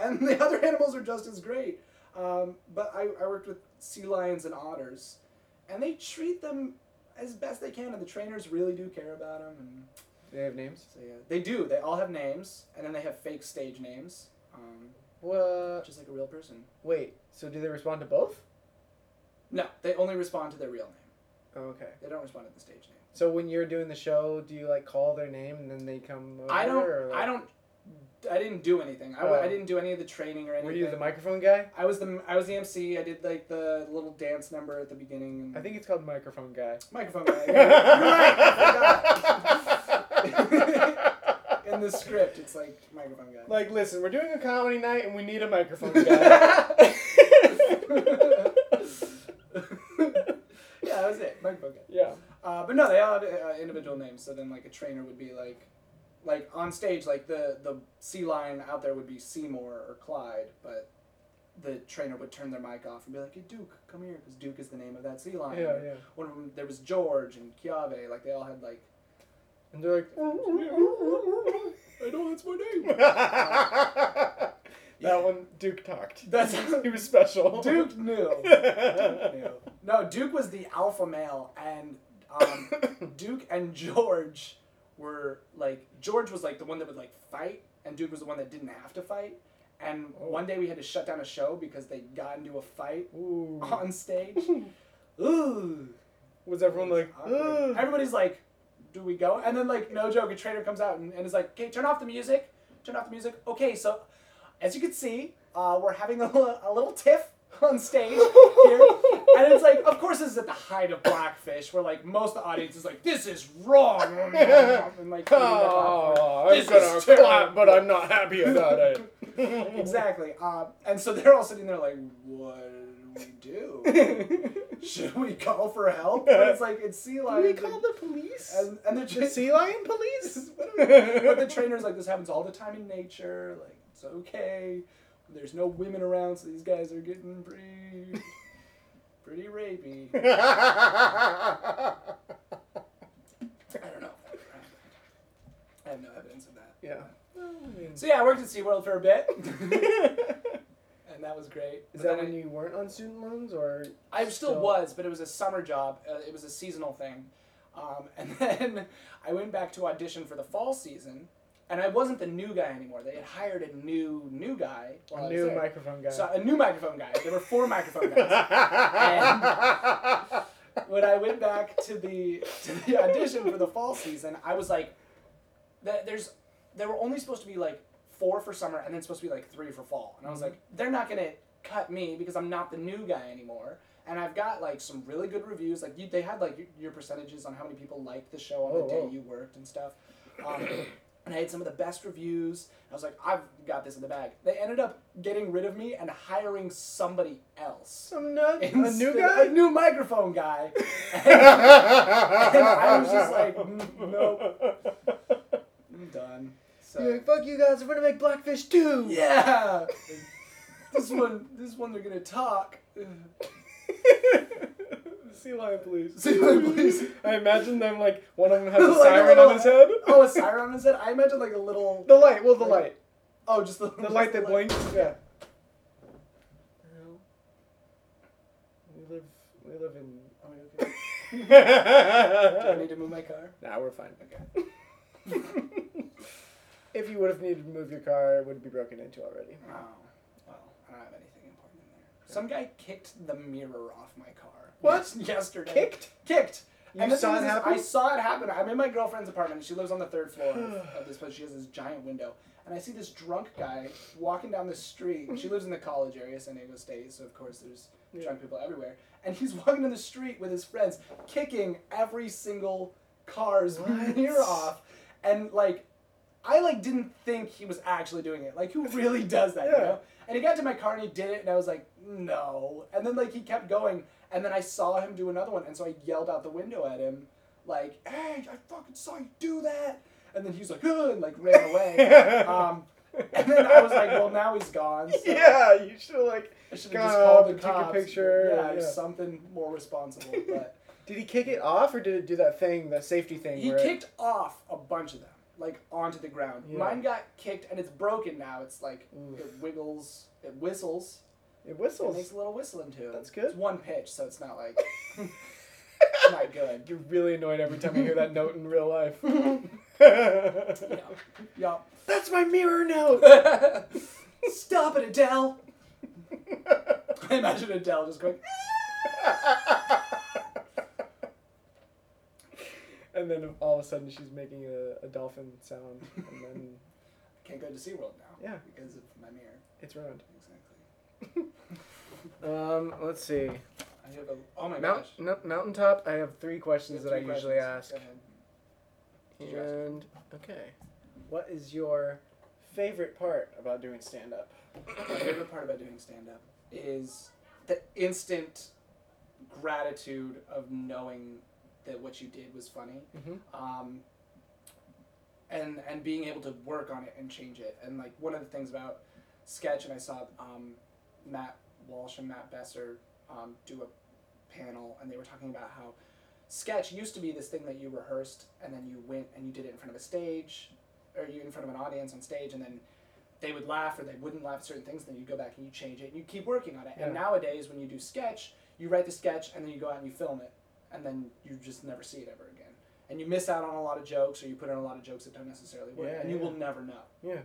and the [LAUGHS] other animals are just as great. Um, but I, I worked with sea lions and otters, and they treat them as best they can, and the trainers really do care about them. And They have names. so yeah, they do. They all have names, and then they have fake stage names, um, What? just like a real person. Wait. So do they respond to both? No, they only respond to their real name. Oh, okay. They don't respond to the stage name. So when you're doing the show, do you like call their name and then they come? Over, I don't. Or, like, I don't. I didn't do anything. I, Oh. I didn't do any of the training or anything. Were you the microphone guy? I was the I was the MC. I did like the little dance number at the beginning. And I think it's called microphone guy. microphone guy. Yeah, you're right. [LAUGHS] In the script, it's like microphone guy. Like, listen, we're doing a comedy night and we need a microphone guy. [LAUGHS] yeah, that was it. Microphone guy. yeah. Uh, but no, they all have uh, individual names. So then, like a trainer would be like, like on stage, like the the sea lion out there would be Seymour or Clyde, but the trainer would turn their mic off and be like, "Hey Duke, come here," because Duke is the name of that sea lion. Yeah, yeah. One of them, there was George and Chiave. Like they all had like, And they're like, [LAUGHS] I know that's my name. [LAUGHS] that one, Duke talked. [LAUGHS] That's [LAUGHS] he was special. [LAUGHS] Duke knew. Duke knew. No, Duke was the alpha male, and um, [COUGHS] Duke and George were like George was like the one that would like fight, and Duke was the one that didn't have to fight. And Oh. one day we had to shut down a show because they got into a fight Ooh. on stage. Ooh. Was everyone like, Awkward. "Ugh." Everybody's like, "Do we go?" And then like no joke, a trainer comes out and, and is like, "Okay, turn off the music. Turn off the music." Okay, so as you can see, uh, we're having a, a little tiff on stage [LAUGHS] here, and it's like, of course, this is at the height of Blackfish, where like most of the audience is like, "This is wrong," and like. Oh, I'm This gonna is clap, but I'm not happy about it. [LAUGHS] [LAUGHS] exactly. Um, and so they're all sitting there like, "What do we do? Should we call for help?" And it's like it's sea Do lions. we like- call the police? and, and the, the sea lion police? but the trainer's like, this happens all the time in nature. Like, it's okay. There's no women around, so these guys are getting pretty, pretty rapey. [LAUGHS] I don't know. I have no evidence of that. yeah. So yeah, I worked at SeaWorld for a bit, [LAUGHS] and that was great. Is that then I- when you weren't on student loans, or I still, Still- was, but it was a summer job. Uh, it was a seasonal thing. Um, [LAUGHS] and then I went back to audition for the fall season, and I wasn't the new guy anymore. They had hired a new new guy. a new there. microphone guy? So a new microphone guy. There were four microphone guys. when I went back to the to the audition for the fall season, I was like, that there's there were only supposed to be like four for summer and then supposed to be like three for fall, and I was Mhm. like, they're not gonna cut me because I'm not the new guy anymore. And I've got like some really good reviews. Like you, they had like your, your percentages on how many people liked the show on Oh, the day oh. you worked and stuff. Um, and I had some of the best reviews. I was like, I've got this in the bag. They ended up getting rid of me and hiring somebody else. Some nut, a new A guy. new microphone guy. [LAUGHS] And, and I was just like, "Mm, nope, I'm done. So You're like, fuck you guys, we're gonna make Blackfish too. yeah, this one, this one, they're gonna talk. [LAUGHS] sea lion police. [LAUGHS] Sea lion police. I imagine them like, one of them has [LAUGHS] a Like a siren little- on his head. [LAUGHS] Oh, a siren on his head. I imagine like a little. The light, well, the light. Oh, just the, The light that blinks. Yeah. We live, we live in. Oh, okay. Do I need to move my car? Nah, we're fine. Okay. if you would have needed to move your car, it would be broken into already. Oh, well, I don't have anything important in there. Some guy kicked the mirror off my car. What? [LAUGHS] Yesterday. Kicked? Kicked. You and saw it is, happen? I saw it happen. I'm in my girlfriend's apartment. She lives on the third floor of, this place. She has this giant window. And I see this drunk guy walking down the street. She lives in the college area, San Diego State, so of course there's Yeah. drunk people everywhere. And he's [LAUGHS] walking down the street with his friends, kicking every single car's What? [LAUGHS] mirror off, and like, I like didn't think he was actually doing it. Like, who really does that? You Yeah. know? And he got to my car and he did it, and I was like, no. And then like he kept going, and then I saw him do another one, and so I yelled out the window at him, like, hey, I fucking saw you do that. And then he was like, "Ugh," and like ran away. [LAUGHS] um, and then I was like, well, now he's gone. So [LAUGHS] yeah, you should have like. I should have just called the and took a cops. picture, Yeah, yeah. something more responsible. But [LAUGHS] Did he kick it off or did it do that thing, that safety thing? he where it- kicked off a bunch of them, like onto the ground. Yeah. Mine got kicked and it's broken now. It's like Oof. it wiggles, it whistles. It whistles. It makes a little whistling too. That's good. It's one pitch, so it's not like it's [LAUGHS] not good. You're really annoyed every time you hear that note in real life. [LAUGHS] Yeah. Yeah. That's my mirror note. [LAUGHS] Stop it, Adele. I imagine Adele just going. and then all of a sudden she's making a, a dolphin sound, and then I Can't go to SeaWorld now. Yeah. Because of my mirror. it's ruined. Exactly. [LAUGHS] Um, let's see. I have a. Oh my Mount, gosh. no, mountaintop. I have three questions have that I three usually questions. ask. Go ahead. Did you ask? And okay, what is your favorite part about doing stand up? My favorite part about doing stand up is the instant gratitude of knowing that what you did was funny. Mhm. Um, and and being able to work on it and change it. And like one of the things about sketch, and I saw um, Matt Walsh and Matt Besser um, do a panel, and they were talking about how sketch used to be this thing that you rehearsed, and then you went and you did it in front of a stage, or you in front of an audience on stage, and then they would laugh or they wouldn't laugh at certain things. Then you go back and you change it, and you keep working on it. And nowadays, when you do sketch, you write the sketch, and then you go out and you film it, and then you just never see it ever again. And you miss out on a lot of jokes, or you put in a lot of jokes that don't necessarily work, Yeah, and you yeah. will never know. Yeah.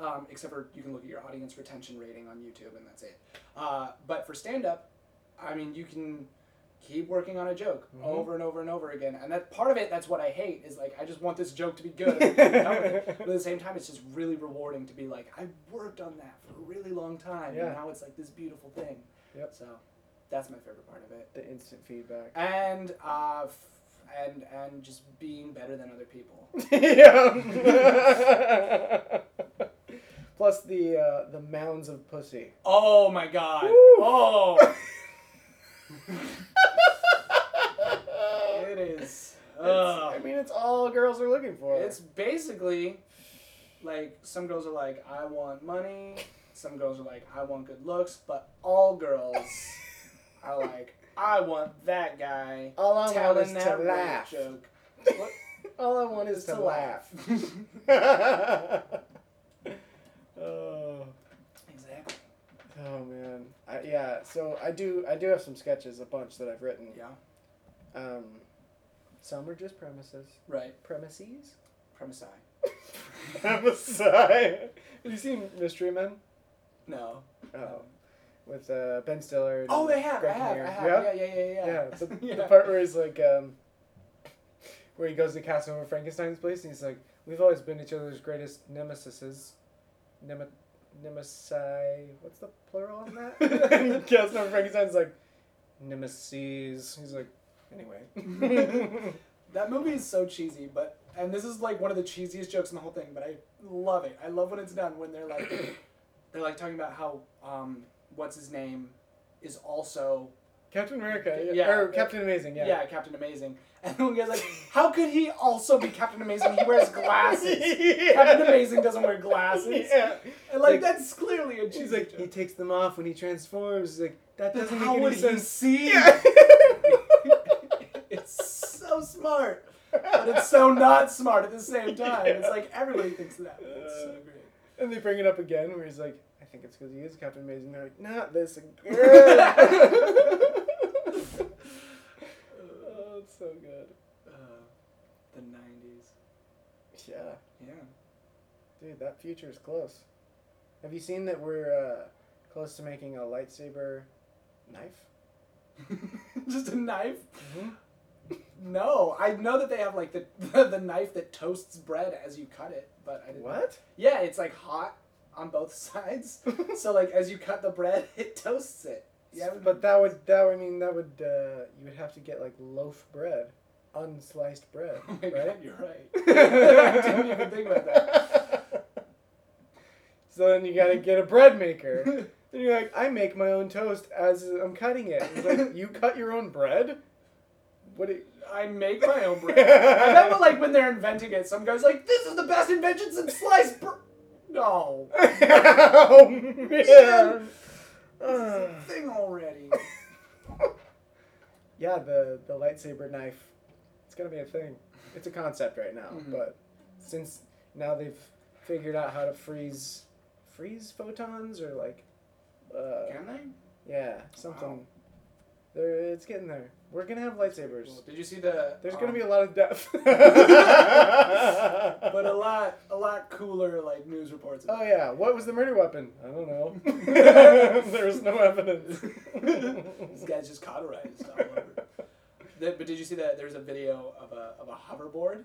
Um, except for you can look at your audience retention rating on YouTube, and that's it. Uh, but for stand up, I mean, you can keep working on a joke Mhm. over and over and over again, and that part of it, that's what I hate, is like I just want this joke to be good. and I'm done with it. But at the same time, it's just really rewarding to be like, I worked on that for a really long time, Yeah. and now it's like this beautiful thing. Yep. So that's my favorite part of it, The instant feedback. and uh, f- and and just being better than other people. [LAUGHS] yeah. [LAUGHS] Plus the uh, the mounds of pussy. Oh my god! Woo. Oh. [LAUGHS] It is. It's- I mean, it's all girls are looking for. It's basically like some girls are like, I want money. Some girls are like, I want good looks. But all girls are like, I want that guy all I want is that to laugh. joke. [LAUGHS] What? All I want is Is to, to laugh. laugh. [LAUGHS] oh, exactly. oh man, I, yeah. So I do, I do have some sketches, a bunch that I've written. Yeah. Um, some are just premises. Right. Premises. Premisi. Premises. Have you seen Mystery Men? No. Oh, with uh, Ben Stiller. and Oh, they have. I have. I have. Yeah? Yeah. Yeah. Yeah. Yeah. Yeah, the, [LAUGHS] Yeah. the part where he's like, um, where he goes to Casanova Frankenstein's place, and he's like, "We've always been each other's greatest nemesises, Nema, nemesi. What's the plural on that?" [LAUGHS] [LAUGHS] and Casanova Frankenstein's like, "Nemesis." He's like, anyway. [LAUGHS] That movie is so cheesy, but and this is like one of the cheesiest jokes in the whole thing, but I love it. I love when it's done when they're like [COUGHS] they're like talking about how um what's his name is also Captain America, Yeah. or Captain Amazing, yeah. yeah. Captain Amazing. And we guy's like, How could he also be Captain Amazing? He wears glasses. [LAUGHS] Captain Amazing doesn't wear glasses. Yeah. And like Like- that's clearly a cheesy like, joke. he takes them off when he transforms. He's like, that doesn't how make any would he sense. see? Yeah. [LAUGHS] it's so smart. But it's so not smart at the same [LAUGHS] time. It's like everybody thinks that. It's so uh, great. And they bring it up again where he's like, I think it's because he is Captain Amazing. They're like, not this again. So good. Uh, the 90s. Yeah. Yeah. Dude, that future is close. Have you seen that we're uh, close to making a lightsaber knife? [LAUGHS] Just a knife? Mm-hmm. [LAUGHS] No, I know that they have like the [LAUGHS] the knife that toasts bread as you cut it, but I didn't. What? Yeah, it's like hot on both sides. so like as you cut the bread, it toasts it. Yeah, But that would that would mean that would uh, you would have to get like loaf bread. unsliced bread, [LAUGHS] Oh right? God, you're right. [LAUGHS] I didn't even think about that. so then you gotta get a bread maker. [LAUGHS] And you're like, I make my own toast as I'm cutting it. It's like, you cut your own bread? What? Do I make my own bread. I remember like when they're inventing it, some guy's like, "This is the best invention since sliced bread." No, oh man. Ah. thing already. [LAUGHS] yeah, the the lightsaber knife. It's gonna be a thing. It's a concept right now, Mhm. but since now they've figured out how to freeze freeze photons or like uh, Can they? yeah something. Wow. There, it's getting there. We're gonna have lightsabers. Well, did you see the? There's um, gonna be a lot of death. [LAUGHS] [LAUGHS] but a lot, a lot cooler like news reports. Oh yeah, what was the murder weapon? I don't know. [LAUGHS] [LAUGHS] There's no evidence. this guy's just cauterized all over. The- but did you see that? There's a video of a of a hoverboard,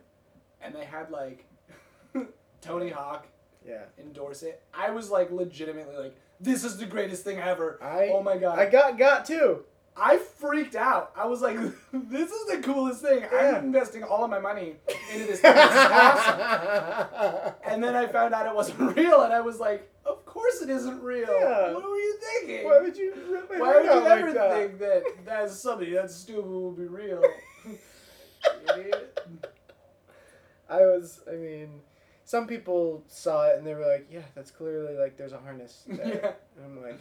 and they had like [LAUGHS] Tony Hawk yeah, endorse it. I was like legitimately like, this is the greatest thing ever. I oh my god! I got got too. I freaked out. I was like, [LAUGHS] this is the coolest thing. Yeah. I'm investing all of my money into this thing. Awesome. [LAUGHS] And then I found out it wasn't [LAUGHS] real, and I was like, of course it isn't real. Yeah. What were you thinking? Why would you rip my Why would you ever like that? think that that's something that's stupid will be real? Idiot. I was, I mean, some people saw it and they were like, yeah, that's clearly like there's a harness there. Yeah. And I'm like,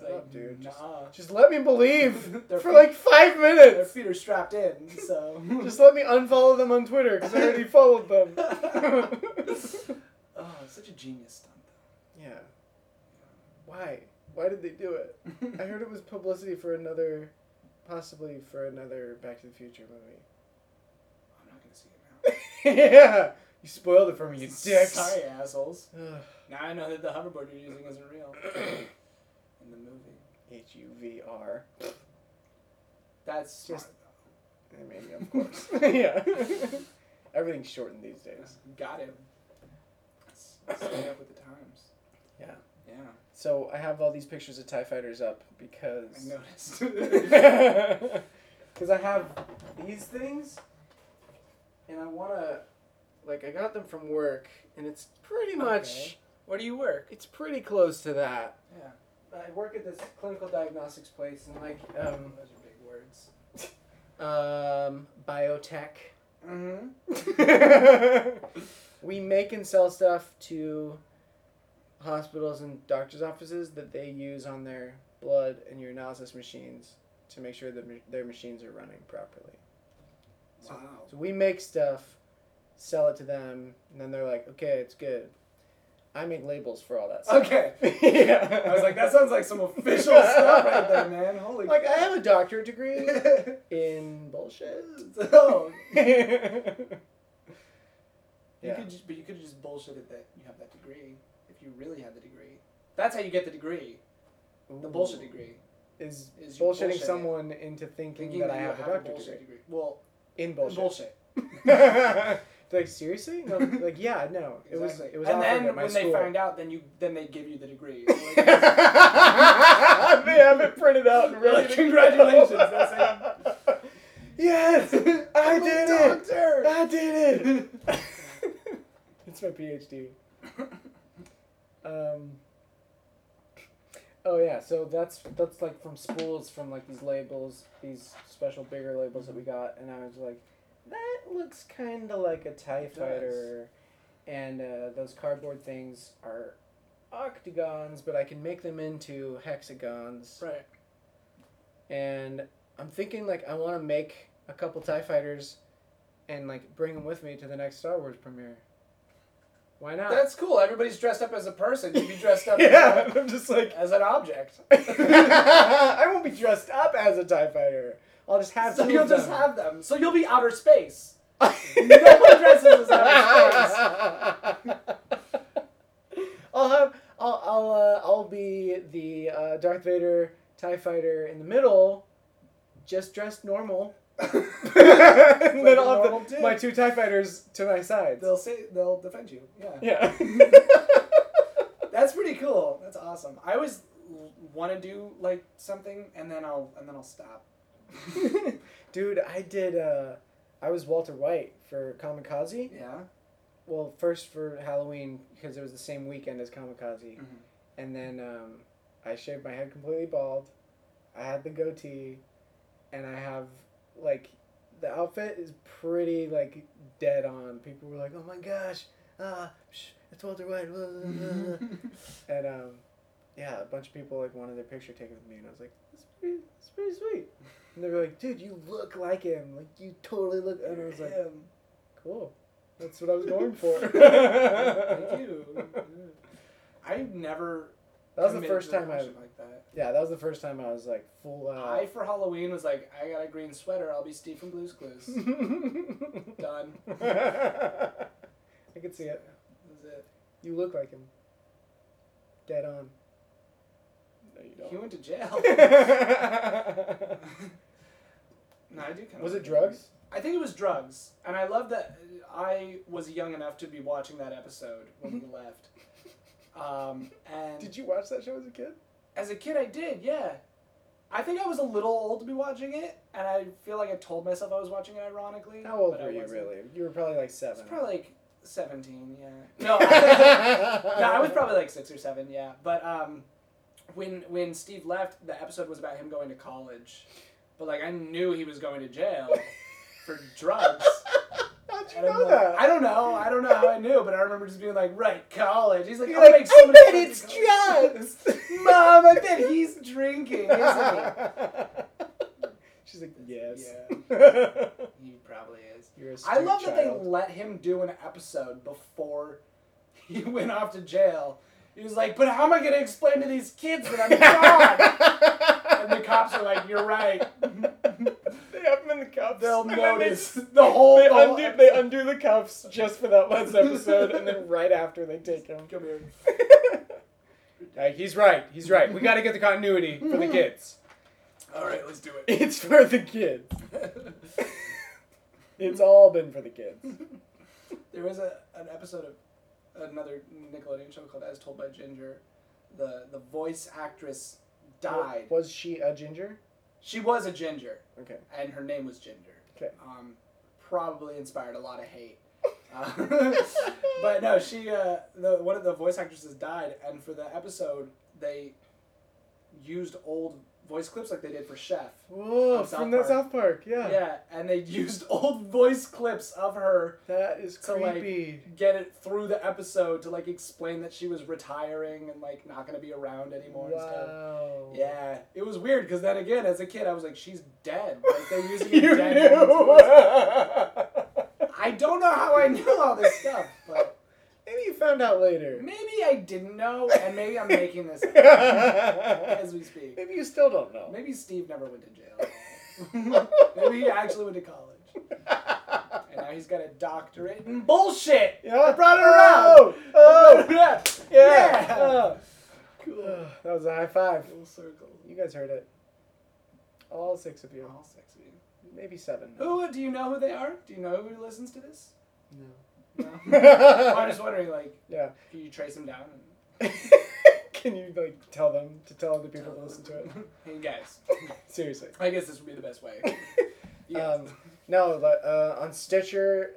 Shut like, up, dude. Just, Nah. just let me believe [LAUGHS] for feet- like five minutes. Their feet are strapped in, so. [LAUGHS] Just let me unfollow them on Twitter because I already followed them. [LAUGHS] oh, such a genius stunt, yeah. Why? Why did they do it? I heard it was publicity for another, possibly for another Back to the Future movie. I'm not gonna see it now. yeah, you spoiled it for me, you dicks. Sorry, assholes. Now I know that the hoverboard you're using isn't real. [COUGHS] In the movie. H U V R. That's Just- smart, I mean, of [LAUGHS] course. [LAUGHS] yeah. [LAUGHS] Everything's shortened these days. Got him. Stay up with the times. Yeah. Yeah. So I have all these pictures of Tie Fighters up because. I noticed. because I have these things, and I wanna like I got them from work, and it's pretty much Okay. Where do you work? it's pretty close to that. Yeah. I work at this clinical diagnostics place, and like um, Those are big words. um, biotech. Mm-hmm. [LAUGHS] we make and sell stuff to hospitals and doctors' offices that they use on their blood and urinalysis machines to make sure that ma- their machines are running properly. So, Wow. so we make stuff, sell it to them, and then they're like, "Okay, it's good." I make labels for all that stuff. Okay. yeah. [LAUGHS] I was like, that sounds like some official stuff right there, man. Holy Like I have a doctorate degree [LAUGHS] in bullshit. oh, [LAUGHS] yeah. You could just, but you could have just bullshitted that you have that degree if you really had the degree. That's how you get the degree, the bullshit degree. is, Is bullshitting bullshit it. someone into thinking, Thinking that, that, I have, have a doctorate degree. degree. Well, in bullshit. bullshit. Like seriously? No, [LAUGHS] like yeah, no. It was Exactly. it was and then when school. they find out, then you then they give you the degree. [LAUGHS] [LAUGHS] they like, have it printed out and ready. like, "Congratulations, go." that's yes, I did it. I did it. it's my PhD. Um. Oh yeah, so that's that's like from spools from like these labels, these special bigger labels that we got, and I was like, that looks kind of like a Tie Fighter, and uh, those cardboard things are octagons, but I can make them into hexagons, right. and I'm thinking like I want to make a couple Tie Fighters, and like bring them with me to the next Star Wars premiere. Why not? That's cool. Everybody's dressed up as a person. You'd be dressed [LAUGHS] up yeah, as, I'm just like as an object. [LAUGHS] [LAUGHS] I won't be dressed up as a Tie Fighter. I'll just have so two you'll just have them. So you'll be outer space. [LAUGHS] no one dresses as outer [LAUGHS] I'll have I'll I'll uh, I'll be the uh, Darth Vader Tie Fighter in the middle, just dressed normal. [LAUGHS] and then I'll have the, my two Tie Fighters to my sides. They'll say they'll defend you. Yeah. yeah. That's pretty cool. That's awesome. I always want to do like something and then I'll and then I'll stop. [LAUGHS] Dude, I did uh I was Walter White for Kamikaze. Yeah. Well, first for Halloween because it was the same weekend as Kamikaze, Mhm. and then um, I shaved my head completely bald. I had the goatee, and I have like the outfit is pretty like dead on. People were like, "Oh my gosh, ah, psh, it's Walter White," [LAUGHS] and um, yeah, a bunch of people like wanted their picture taken with me, and I was like, "That's pretty, that's pretty sweet." And they were like, "Dude, you look like him. Like you totally look." And I was like, Him. "Cool, that's what I was going for." [LAUGHS] Thank you. I've never. That was the first time I. like that. Yeah, that was the first time I was like full out. I for Halloween was like, I got a green sweater. I'll be Steve from Blue's Clues. [LAUGHS] Done. I could see it. That's it. You look like him. Dead on. No, you don't. He went to jail. [LAUGHS] no, I do kind of. was it drugs? I think it was drugs, and I love that I was young enough to be watching that episode when we [LAUGHS] left. Um, and Did you watch that show as a kid? as a kid, I did, yeah. I think I was a little old to be watching it, and I feel like I told myself I was watching it ironically. How old were you really? You were probably like I was seven. probably like seventeen, yeah. [LAUGHS] No, no, I was probably like six or seven, yeah. But um, when when Steve left, the episode was about him going to college, but like I knew he was going to jail [LAUGHS] for drugs. How'd you And know like, that? I don't know. I don't know how I knew, but I remember just being like, right, college. He's like, You're I'll like, make so I many bet it's [LAUGHS] drugs. Mom, I bet he's drinking, isn't he? [LAUGHS] She's like, yes. he? He probably is. You're a I love street that they let him do an episode before he went off to jail. He was like, but how am I going to explain to these kids that I'm God? And the cops are like, you're right. [LAUGHS] they have him in the cuffs. They'll And then they- notice the whole. They the whole undo, they undo the cuffs just for that last episode, and then right after they take him. Come here. [LAUGHS] Hey, he's right. He's right. We got to get the continuity for the kids. All right, let's do it. It's for the kids. [LAUGHS] It's all been for the kids. There was a an episode of another Nickelodeon show called As Told by Ginger. The the voice actress died. Was she a ginger? She was a ginger, Okay. and her name was Ginger. Okay. Um, probably inspired a lot of hate. Uh, [LAUGHS] but no, she uh, the one of the voice actresses died, and for the episode they used old voice clips like they did for Chef. Oh, Whoa, from that. South Park, yeah. Yeah, and they [LAUGHS] used old voice clips of her That is like, creepy. get it through the episode to like explain that she was retiring and like not gonna be around anymore and stuff. wow. Yeah, it was weird because then again, as a kid, I was like, she's dead. Like they're [LAUGHS] using a dead knew. [LAUGHS] I don't know how I knew all this stuff, but Maybe you found out later. maybe I didn't know, and maybe I'm making this up [LAUGHS] as we speak. Maybe you still don't know. Maybe Steve never went to jail. [LAUGHS] maybe he actually went to college, and now he's got a doctorate in bullshit. Yeah. I brought it Oh, around. oh, yeah. yeah. Yeah. Oh. Cool. Oh, that was a high five. Full circle. You guys heard it. All six of you. All six of you. Maybe seven. Who do you know who they are? Do you know who listens to this? No. No. I'm just wondering, like, [LAUGHS] Yeah. can you trace them down? And [LAUGHS] Can you like tell them to tell other people to listen to it? [LAUGHS] hey guys, Seriously. I guess this would be the best way. Yes. Um, no, but uh, on Stitcher,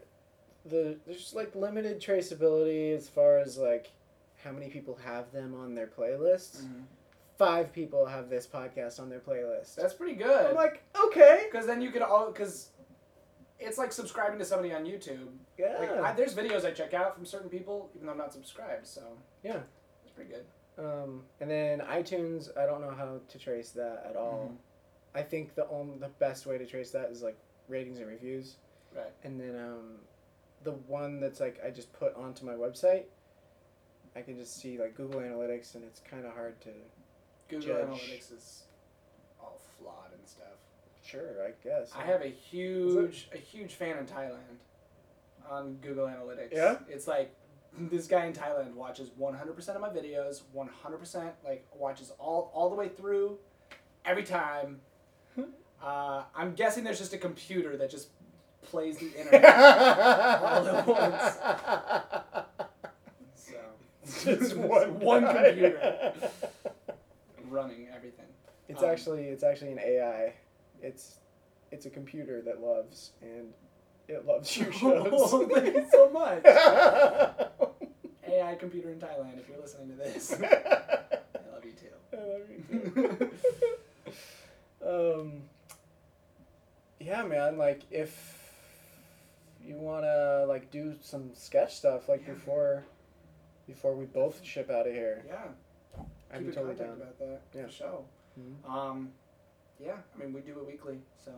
the there's like limited traceability as far as like how many people have them on their playlists. Mhm. Five people have this podcast on their playlist. That's pretty good. I'm like, okay, Because then you could all because it's like subscribing to somebody on YouTube. yeah, Like I, there's videos I check out from certain people, even though I'm not subscribed. So Yeah. it's pretty good. um, and then iTunes, I don't know how to trace that at all. I think the only the best way to trace that is like ratings and reviews. Right. And then um, the one that's like I just put onto my website, I can just see like Google Analytics, and it's kind of hard to. Google Judge. Analytics is all flawed and stuff. Sure, I guess. I have a huge a huge fan in Thailand on Google Analytics. Yeah? It's like [LAUGHS] this guy in Thailand watches 100% of my videos, 100% like watches all all the way through every time. Uh, I'm guessing there's just a computer that just plays the [LAUGHS] internet. all at once. [LAUGHS] So Just one one computer running everything. It's Um, actually it's actually an AI. It's it's a computer that loves and it loves your [LAUGHS] Oh, shows. thank you so much. [LAUGHS] AI computer in Thailand, if you're listening to this, [LAUGHS] I love you too. I love you too. um, yeah, man. Like, if you wanna like do some sketch stuff, like Yeah. before, before we both ship out of here, Yeah, I'd be totally down. about that. Yeah. Show. Mhm. Um, yeah, I mean we do it weekly, so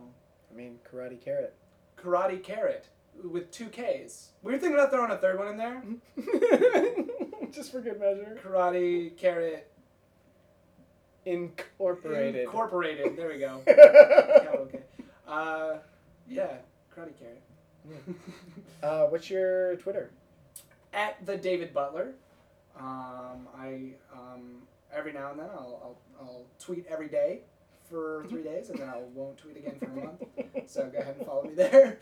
I mean, karate Karrot. karate Karrot with two K's. We were thinking about throwing a third one in there. [LAUGHS] Just for good measure. Karate Karrot Incorporated. incorporated. There we go. [LAUGHS] Yeah, okay. Uh, yeah, karate Karrot. uh, what's your Twitter? At the David Butler. Um, I um, every now and then I'll, I'll I'll tweet every day for three days, and then I [LAUGHS] won't tweet again for a month. So go ahead and follow me there.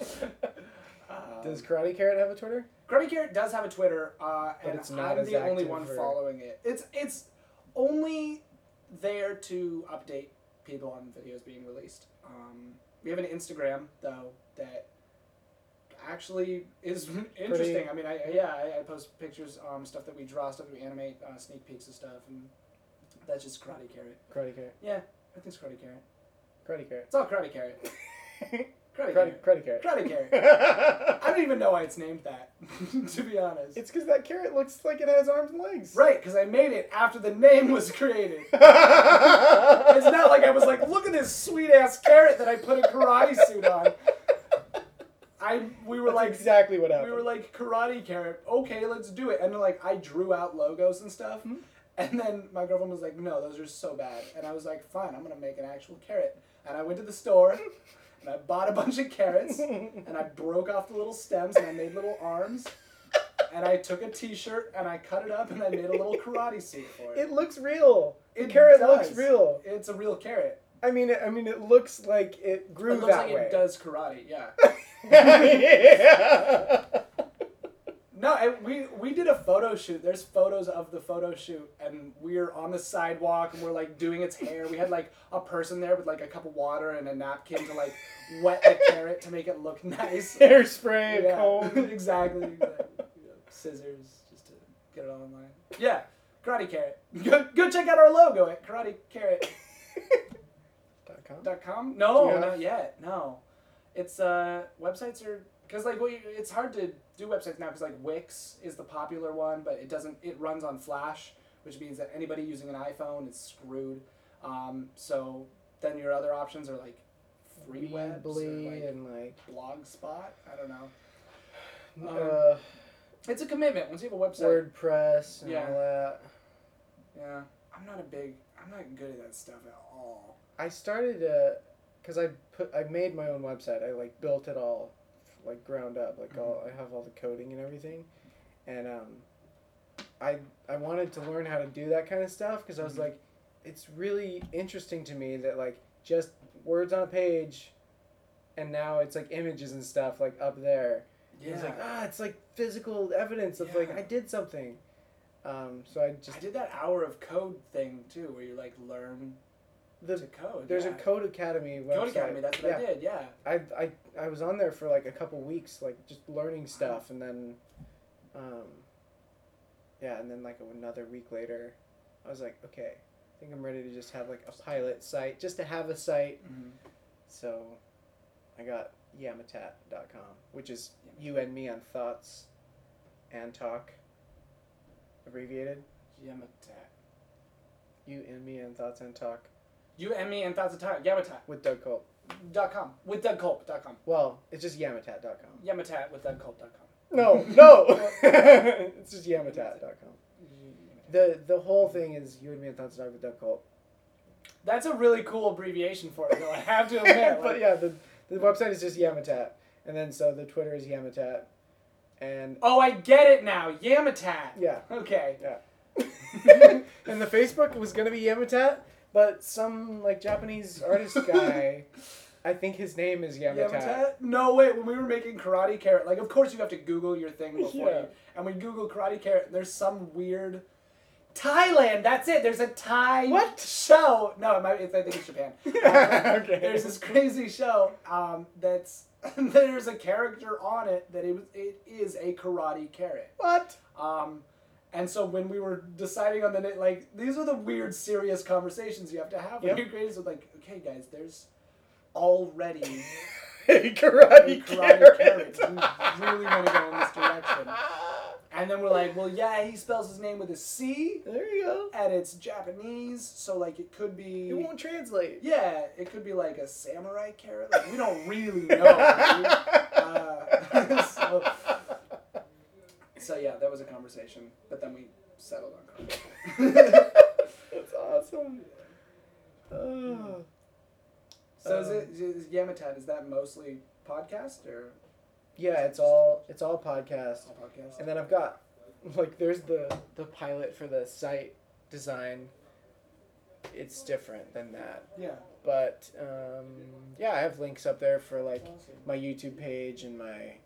Um, [LAUGHS] Does Karate Karrot have a Twitter? Karate Karrot does have a Twitter, uh, But and it's not I'm the only one or- following it. It's it's only there to update people on videos being released. Um, we have an Instagram though that actually is [LAUGHS] interesting. I mean, I yeah, I, I post pictures, um, stuff that we draw, stuff that we animate, uh, sneak peeks of stuff, and that's just Karate Karrot. Karate Karrot. Yeah, I think it's Karate Karrot. Karate Karrot. It's all Karate Karrot. [LAUGHS] Karate, Karrot. karate Karrot. Karate Karrot. [LAUGHS] I don't even know why it's named that, [LAUGHS] to be honest. It's because that carrot looks like it has arms and legs. Right, because I made it after the name was created. it's not like I was like, look at this sweet ass carrot that I put a karate suit on. I we were That's like exactly what happened. we were like karate Karrot. Okay, let's do it. And like I drew out logos and stuff. Hmm. And then my girlfriend was like, "No, those are so bad." And I was like, "Fine, I'm gonna make an actual carrot." And I went to the store and I bought a bunch of carrots and I broke off the little stems and I made little arms. And I took a T-shirt and I cut it up and I made a little karate suit for it. it looks real. The carrot does. looks real. It's a real carrot. I mean, it, I mean, it looks like it grew It looks that like way. it does karate. Yeah. [LAUGHS] [LAUGHS] yeah. No, and we we did a photo shoot. There's photos of the photo shoot, and we're on the sidewalk, and we're like doing its hair. We had like a person there with like a cup of water and a napkin to like wet the carrot to make it look [LAUGHS] nice. Hairspray, Yeah, comb. [LAUGHS] exactly. exactly. Yeah, Scissors, just to get it all online. Yeah, Karate Karrot. [LAUGHS] Go, go check out our logo at karatekarrot.com. Dot com? No, Do you have- not yet. No, it's uh websites are because like we, it's hard to do websites now because like Wix is the popular one, but it doesn't. It runs on Flash, which means that anybody using an iPhone is screwed. Um, so then your other options are like free webs like and like Blogspot. I don't know. Um, uh, It's a commitment once you have a website. WordPress and Yeah. all that. Yeah, I'm not a big. I'm not good at that stuff at all. I started to, cause I put I made my own website. I like built it all, like ground up. Like all I have all the coding and everything, and um, I I wanted to learn how to do that kind of stuff because I was Mhm. like, it's really interesting to me that like just words on a page, and now it's like images and stuff like up there. Yeah. It's like ah, it's like physical evidence of like I did something. Um, so I just I did that hour of code thing too, where you like learn the to code. there's yeah. a Codecademy website. Codecademy. That's what yeah. I did. Yeah. I, I I was on there for like a couple weeks, like just learning stuff, and then, um, yeah, and then like another week later, I was like, okay, I think I'm ready to just have like a pilot site, just to have a site. So, I got yamatat.com, which is you and me on thoughts, and talk. Abbreviated. Yamatat. You and me on thoughts and talk You and me and thoughts of time. Yamatat. with Doug Culp. Dot com with Doug Culp. Dot com. Well, it's just yamatat.com. Yamatat with Doug Culp. Dot com. No, no, [LAUGHS] it's just yamatat.com. The the whole thing is you and me and Thoughts Dog with Doug Colt. That's a really cool abbreviation for it, though. I have to [LAUGHS] admit. but like- yeah, the the website is just Yamatat, and then so the Twitter is Yamatat, and Oh, I get it now. Yamatat. yeah, Okay. Yeah. [LAUGHS] and the Facebook was gonna be Yamatat, but some like Japanese artist guy, [LAUGHS] I think his name is. Yamatat? No, wait. When we were making Karate Karrot, like, of course you have to Google your thing before Yeah. you. And we Google Karate Karrot, there's some weird Thailand. That's it. There's a Thai What? show. No, it might, it's, I think it's Japan. Uh, [LAUGHS] Okay. There's this crazy show um, that's [LAUGHS] there's a character on it that it, it is a karate carrot. What? Um, and so when we were deciding on the name, like these are the weird, serious conversations you have to have when Yep. you're creating. So like, okay, guys, there's already A [LAUGHS] a karate, karate carrot. carrot. We really want to go in this direction. And then we're like, well, yeah, he spells his name with a C, There you go. and it's Japanese, so like it could be. It won't translate. Yeah, it could be like a samurai carrot. Like we don't really know. [LAUGHS] Uh, [LAUGHS] so, so yeah, that was a conversation, but then we settled on karate. [LAUGHS] That's awesome. Oh. so is Um, it is Yamatat? Is that mostly podcast or Yeah, it's all it's all podcast. all podcast? And then I've got like there's the the pilot for the site design. It's different than that. yeah. But um, yeah, I have links up there for like Awesome. my YouTube page and my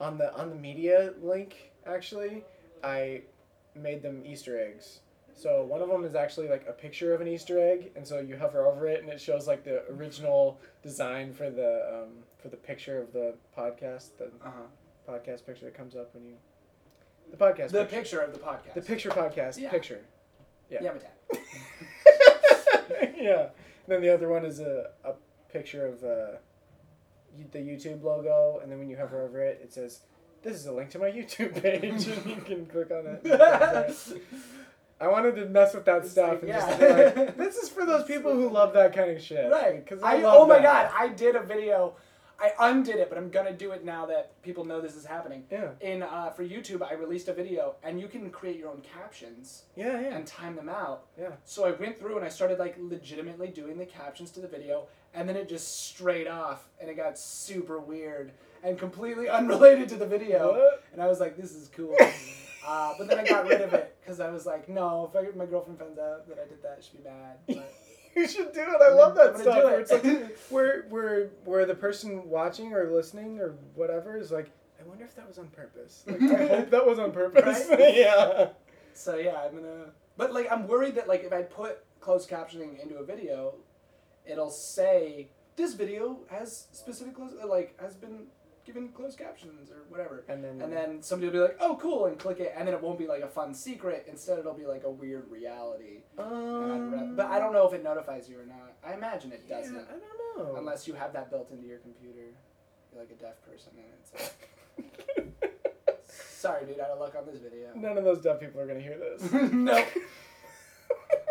on the on the media link actually I made them Easter eggs. So one of them is actually like a picture of an Easter egg, and so you hover over it, and it shows like the original design for the um, for the picture of the podcast, the Uh huh. podcast picture that comes up when you the podcast The picture. picture of the podcast. the picture podcast picture. Yeah. picture. yeah. Yamatat. yeah. [LAUGHS] Then the other one is a, a picture of uh, the YouTube logo, and then when you hover over it, it says, "This is a link to my YouTube [LAUGHS] page," and you can click on it. and that's [LAUGHS] it. I wanted to mess with that It's stuff like, and yeah. just be like, [LAUGHS] "This is for those people who love that kind of shit." Right. Because I, I, oh my that. god, I did a video. I undid it, but I'm gonna do it now that people know this is happening. Yeah. In uh, for YouTube, I released a video, and you can create your own captions Yeah. Yeah. and time them out. Yeah. So I went through and I started like legitimately doing the captions to the video, and then it just straight off, and it got super weird and completely [LAUGHS] unrelated to the video. What? And I was like, this is cool. uh, but then I got rid of it because I was like, no, if I, my girlfriend finds out that I did that, she'd be mad. [LAUGHS] But You should do it. I love that I'm stuff. Where it's like where where where the person watching or listening or whatever is like, I wonder if that was on purpose. Like, I [LAUGHS] hope that was on purpose. Right? yeah. So yeah, I'm gonna. But like, I'm worried that like if I put closed captioning into a video, it'll say this video has specific closed like has been given closed captions or whatever, And then and then somebody will be like, oh cool, and click it, and then it won't be like a fun secret. Instead, it'll be like a weird reality. And I'd ra- um, but I don't know if it notifies you or not. I imagine it yeah, doesn't, I don't know. unless you have that built into your computer. You're like a deaf person, and it's like, [LAUGHS] sorry, dude, out of luck on this video. None of those deaf people are gonna hear this. [LAUGHS] [LAUGHS] no.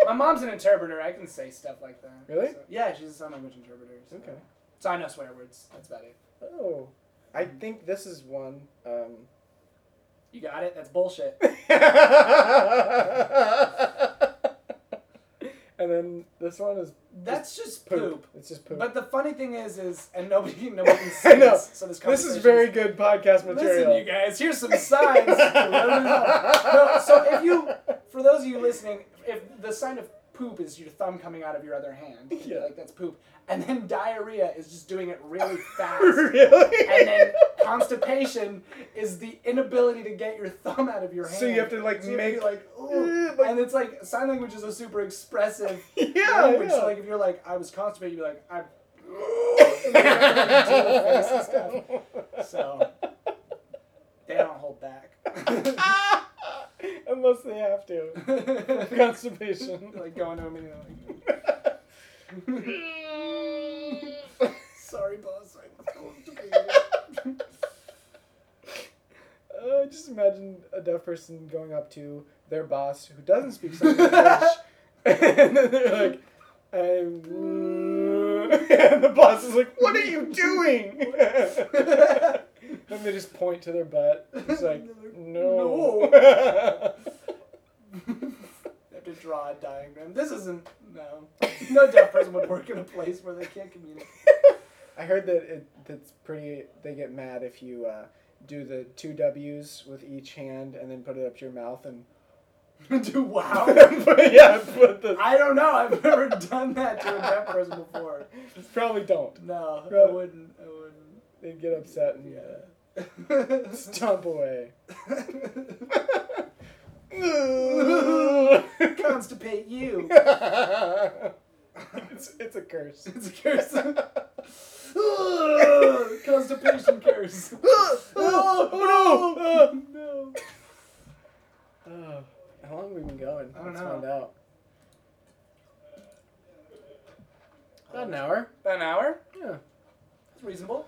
My mom's an interpreter. I can say stuff like that. Really? So- yeah, she's a sign language interpreter. So. Okay. So I know swear words. That's about it. Oh, I think this is one. Um, You got it. That's bullshit. [LAUGHS] and then this one is That's just poop. poop. It's just poop. But the funny thing is, is and nobody, [LAUGHS] nobody can see this. So this, this is very good podcast material. Listen, you guys. Here's some signs. no, so if you, for those of you listening, if the sign of poop is your thumb coming out of your other hand, [LAUGHS] Yeah. like that's poop, and then [LAUGHS] diarrhea is just doing it really [LAUGHS] fast. really? and then constipation is the inability to get your thumb out of your hand. So you have to, like, So make- be like, "Ooh." Ugh, eh, like- and it's like sign language is a super expressive yeah, language. yeah. So like if you're like I was constipated, you'd be like I. and then you have to, like, do the face and stuff. So they don't hold back. [LAUGHS] Unless they have to. [LAUGHS] Constipation. [LAUGHS] like going to a meeting. Like, Sorry, boss. I'm. Uh, just imagine a deaf person going up to their boss who doesn't speak sign language, and then they're like, I'm. and the boss is like, What are you doing? And they just point to their butt. It's [LAUGHS] like, No. [LAUGHS] They have to draw a diagram. This isn't no. No deaf person would work in a place where they can't communicate. [LAUGHS] I heard that it that's pretty. They get mad if you uh, do the two W's with each hand and then put it up to your mouth and. Do wow. But yeah, put the. I don't know. I've never done that to a deaf person before. Probably don't. No, I wouldn't. I wouldn't. They'd get upset and Yeah. Stomp away. [LAUGHS] constipate you. it's, it's a curse. It's a curse. [LAUGHS] Constipation curse. [LAUGHS] oh, no! no! Oh, how long have we been going? I don't Let's know. find out. About an hour. About an hour? Yeah. That's reasonable.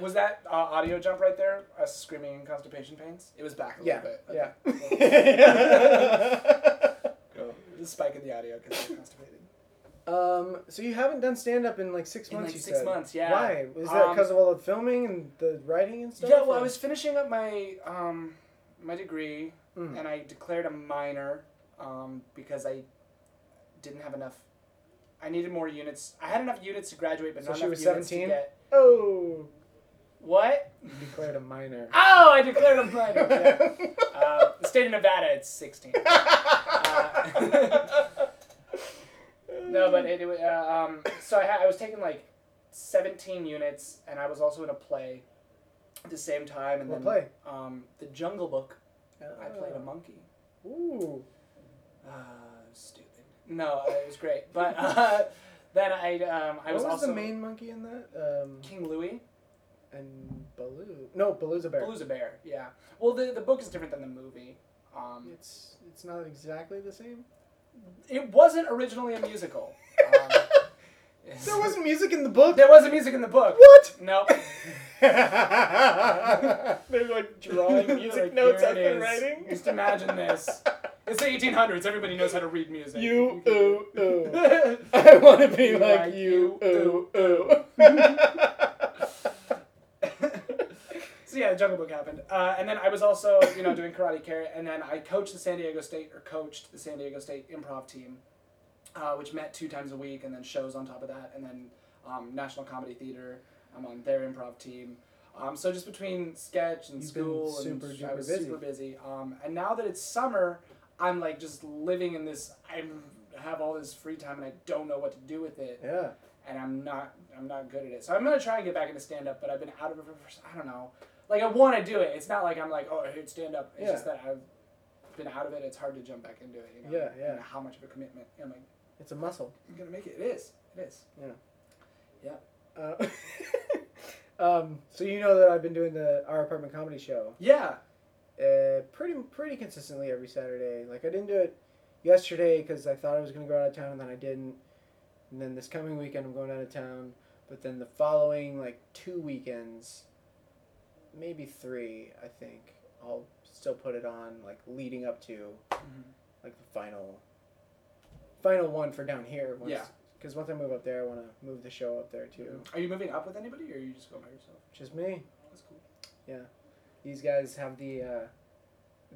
Was that uh, audio jump right there? Us screaming in constipation pains? It was back a Yeah. little bit. Yeah. Go. [LAUGHS] The spike in the audio because I'm constipated. um. So you haven't done stand up in like six In, months. like, you six said. months, yeah. Why? Was that Um, because of all the filming and the writing and stuff? Yeah, well, I was finishing up my um, my degree, Mm. and I declared a minor um, because I didn't have enough. I needed more units. I had enough units to graduate, but So not she enough was units 17? to get. Oh. What? You declared a minor. Oh, I declared a minor. Yeah. [LAUGHS] Uh, the state of Nevada, it's sixteen. [LAUGHS] Uh, [LAUGHS] no, but anyway, uh, um, so I, had, I was taking like seventeen units, and I was also in a play at the same time. And What then play? Um, the Jungle Book. I played a monkey. Ooh. Uh, stupid. No, uh, it was great. But uh, then I, um, I what was, was also the main monkey in that? Um, King Louie. And Baloo. No, Baloo's a bear. Baloo's a bear. Yeah. Well, the the book is different than the movie. Um, It's it's not exactly the same. it wasn't originally a musical. Um, [LAUGHS] There wasn't music in the book. There wasn't music in the book. What? Nope. [LAUGHS] They're like drawing music Like, notes here up it in is. writing. Just imagine this. It's the 1800s. Everybody knows how to read music. You ooh ooh. ooh. [LAUGHS] I want to be like, like you you, ooh ooh. So yeah, the Jungle Book happened, uh, and then I was also you know doing Karate Karrot, and then I coached the San Diego State or coached the San Diego State improv team, uh, which met two times a week, and then shows on top of that, and then um, National Comedy Theater. I'm on their improv team. Um, so just between sketch and You've school, super and I was busy. super busy. Um, and now that it's summer, I'm like just living in this. I have all this free time, and I don't know what to do with it yeah. and I'm not I'm not good at it. So I'm gonna try and get back into stand up, but I've been out of it for I don't know. Like I want to do it. It's not like I'm like oh I hate stand up. It's Yeah. just that I've been out of it. It's hard to jump back into it. You know? Yeah, yeah. And how much of a commitment? I'm like It's a muscle. I'm gonna make it. It is. It is. Yeah. Yeah. Uh, [LAUGHS] um, so you know that I've been doing the our apartment comedy show Yeah. uh, pretty pretty consistently every Saturday. Like I didn't do it yesterday because I thought I was gonna go out of town and then I didn't. And then this coming weekend I'm going out of town. But then the following like two weekends, maybe three, I think I'll still put it on like leading up to Mhm. like the final final one for down here. Once, Yeah. Because once I move up there, I want to move the show up there too. Are you moving up with anybody, or are you just going by yourself? Just me. That's cool. Yeah, these guys have the uh,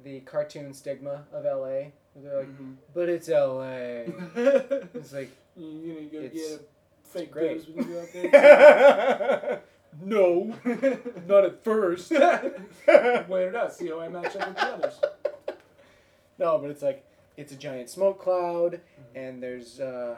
the cartoon stigma of LA. They're like, Mhm. but it's LA. [LAUGHS] It's like, you, know, you go get a fake great. when you go out [LAUGHS] there. No, [LAUGHS] not at first. [LAUGHS] Wait it out. See how I match up with the others. no, but it's like it's a giant smoke cloud, and there's uh,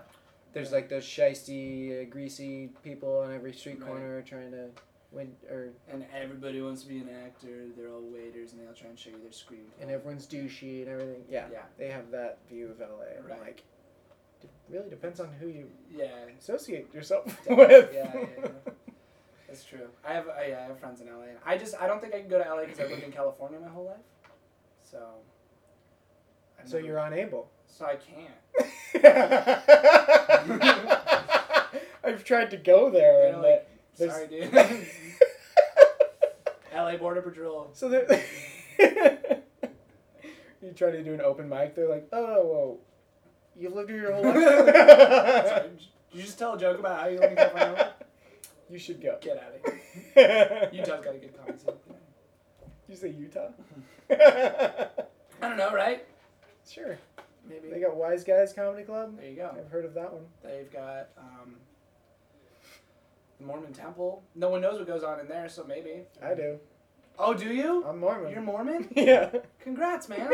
there's like those shisty, uh, greasy people on every street Right. corner trying to win, or And everybody wants to be an actor. They're all waiters, and they all try and show you their screenplay. and everyone's douchey and everything. Yeah, Yeah. they have that view of LA. Right. Like, it really depends on who you Yeah. associate yourself [LAUGHS] Definitely. with. Yeah, yeah, yeah. That's true. I have, I, yeah, I have friends in LA. I just, I don't think I can go to LA because I've lived in [CLEARS THROAT] California my whole life. So. I've so never- you're unable. So I can't. [LAUGHS] I've tried to go there They're and like, sorry, dude. [LAUGHS] LA Border Patrol. so they [LAUGHS] you try to do an open mic, they're like, oh, whoa, you've lived here your whole Sorry, life. did you just tell a joke about how you live in California? You should go. Get out of here. [LAUGHS] Utah's got a good comedy scene. you say Utah? [LAUGHS] I don't know, right? sure. Maybe. They got Wise Guys Comedy Club. There you go. I've heard of that one. They've got um, the Mormon Temple. No one knows what goes on in there, so maybe. I do. Oh, do you? I'm Mormon. You're Mormon? [LAUGHS] yeah. Congrats, man.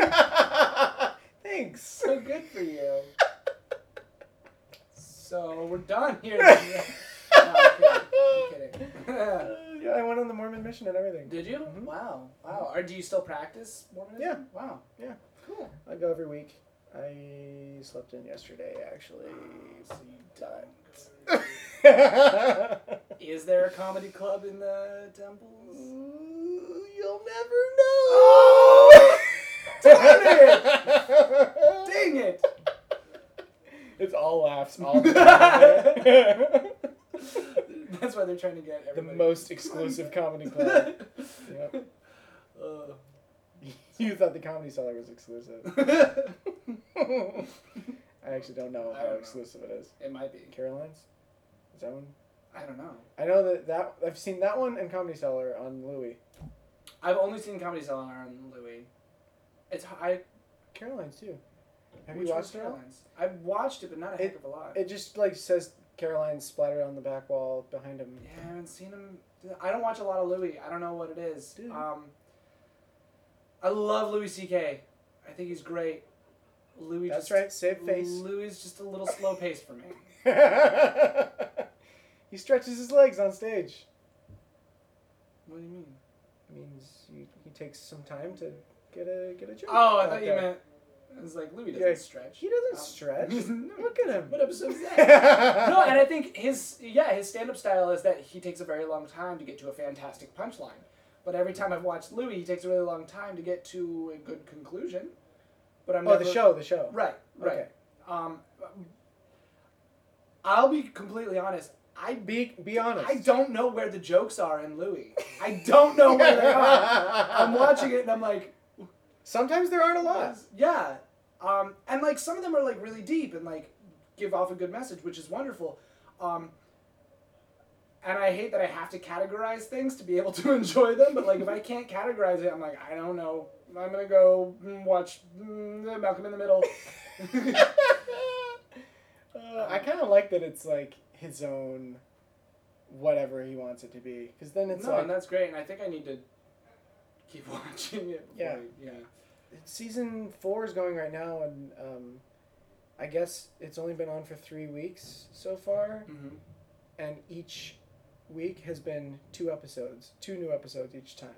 Thanks. so good for you. So we're done here. no, I'm kidding. I'm kidding. [LAUGHS] yeah, I went on the Mormon mission and everything. Did you? Mhm. Wow. Wow. Or do you still practice Mormonism? Yeah. Wow. Yeah. Cool. I go every week. I slept in yesterday, actually. So [LAUGHS] you Is there a comedy club in the temples? Ooh, you'll never know. Oh! [LAUGHS] Darn Dang it! It's all laughs all the time. [LAUGHS] That's why they're trying to get the most exclusive comedy [LAUGHS] club. Yep. Uh. You thought the comedy cellar was exclusive. [LAUGHS] I actually don't know I how don't know. exclusive it is. it might be. Caroline's? Is that one? I don't know. I know that, that I've seen that one and Comedy Cellar on Louie. I've only seen Comedy Cellar on Louie. It's I. Caroline's too. Have which you one's watched it? all? Caroline's? I've watched it, but not a heck of a lot. It just like says Caroline splattered on the back wall behind him. yeah, I haven't seen him. I don't watch a lot of Louis. I don't know what it is. Dude. Um, I love Louis C.K. I think he's great. Louis. That's just, right, save face. Louis is just a little slow paced for me. [LAUGHS] he stretches his legs on stage. What do you mean? It means he, he takes some time to get a get a joke. Oh, I thought you there. meant. I was like Louis doesn't Yeah, stretch. He doesn't Um, stretch. [LAUGHS] Look at him. What episode is that? [LAUGHS] no, and I think his yeah his stand up style is that he takes a very long time to get to a fantastic punchline. But every time I've watched Louis, he takes a really long time to get to a good conclusion. But I'm oh, never, the show, the show. Right, right. Okay. Um, I'll be completely honest. I Be be honest. I don't know where the jokes are in Louie. I don't know where they are. [LAUGHS] I'm watching it and I'm like, Sometimes there aren't a lot. yeah. Um, and like some of them are like really deep and like give off a good message, which is wonderful. Um, and I hate that I have to categorize things to be able to [LAUGHS] enjoy them, but like if I [LAUGHS] can't categorize it, I'm like, I don't know. I'm gonna go mm, watch mm, Malcolm in the Middle. [LAUGHS] Uh, I kind of like that it's like his own, whatever he wants it to be. Because then it's no, like and that's great. And I think I need to keep watching it. Yeah. I- yeah. Season four is going right now, and um, I guess it's only been on for three weeks so far, Mm-hmm. and each week has been two episodes, two new episodes each time,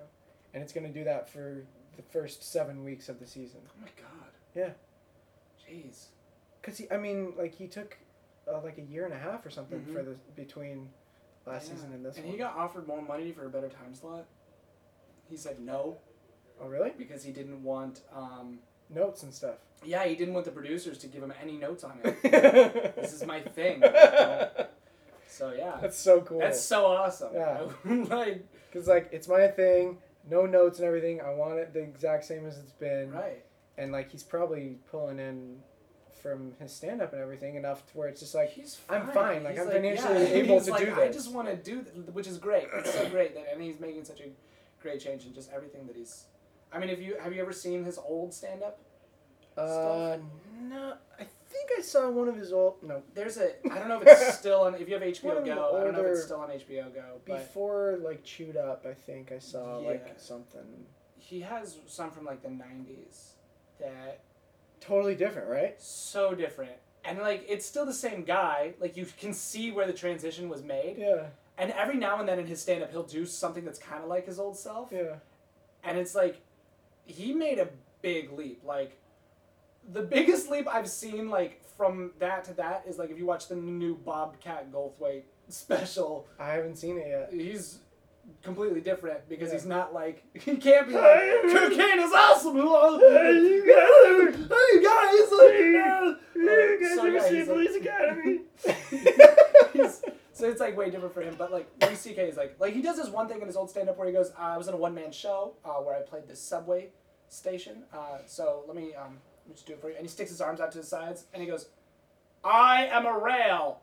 and it's gonna do that for the first seven weeks of the season. Oh my god. Yeah. Jeez. Cause he, I mean, like he took uh, like a year and a half or something Mhm. for the between last Yeah. season and this And one. he got offered more money for a better time slot. He said no oh really? because he didn't want. Um, Notes and stuff. yeah, he didn't want the producers to give him any notes on it. [LAUGHS] this is my thing. [LAUGHS] So yeah, That's so cool. that's so awesome. Yeah. [LAUGHS] like Cause like it's my thing, no notes and everything. I want it the exact same as it's been. right. And like he's probably pulling in from his stand up and everything enough to where it's just like He's I'm fine. fine, like, He's I'm financially yeah. able He's to like, do I this." just want to do, th- which is great. It's so great that, and he's making such a great change in just everything that he's. I mean, if you have you ever seen his old stand up? uh no I think I saw one of his old no There's a I don't know if it's still on. If you have [LAUGHS] HBO Go, I don't know if it's still on HBO Go, before like chewed up I think I saw like something he has some from like the '90s that totally different right so different, and like it's still the same guy. Like you can see where the transition was made, yeah and every now and then in his stand up, he'll do something that's kind of like his old self. yeah and it's like he made a big leap like the biggest leap i've seen like from that to that is like if you watch the new bobcat goldthwait special I haven't seen it yet he's completely different because Yeah. he's not like he can't be like cocaine is awesome hey guys uh, so, yeah, he's like- Academy so it's like way different for him. But like Louis C.K. is like like he does this one thing in his old stand up where he goes, uh, I was in a one man show uh, where I played this subway station. Uh, so let me um let me just do it for you. And he sticks his arms out to the sides and he goes, I am a rail.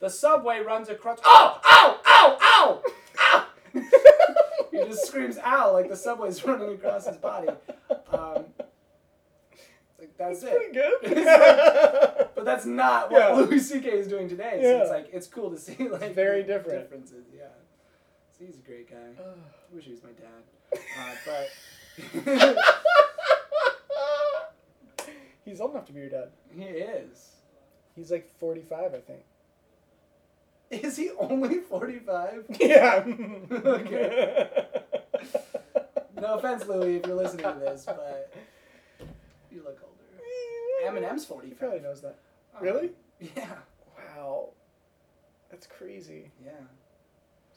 The subway runs across. Oh ow ow ow ow. he just screams ow like the subway's [LAUGHS] running across his body. Um, like that's it. pretty good [LAUGHS] But that's not what Yeah. Louis C.K. is doing today. So Yeah. it's like it's cool to see like very different. differences. Yeah, so he's a great guy. I wish he was my dad, uh, but [LAUGHS] He's old enough to be your dad. he is. He's like 45, I think. Is he only forty five? [LAUGHS] Yeah. [LAUGHS] Okay. No offense, Louis, if you're listening to this, but you look older. Eminem's He 45. probably knows that. Um, Really? Yeah. Wow. That's crazy. Yeah.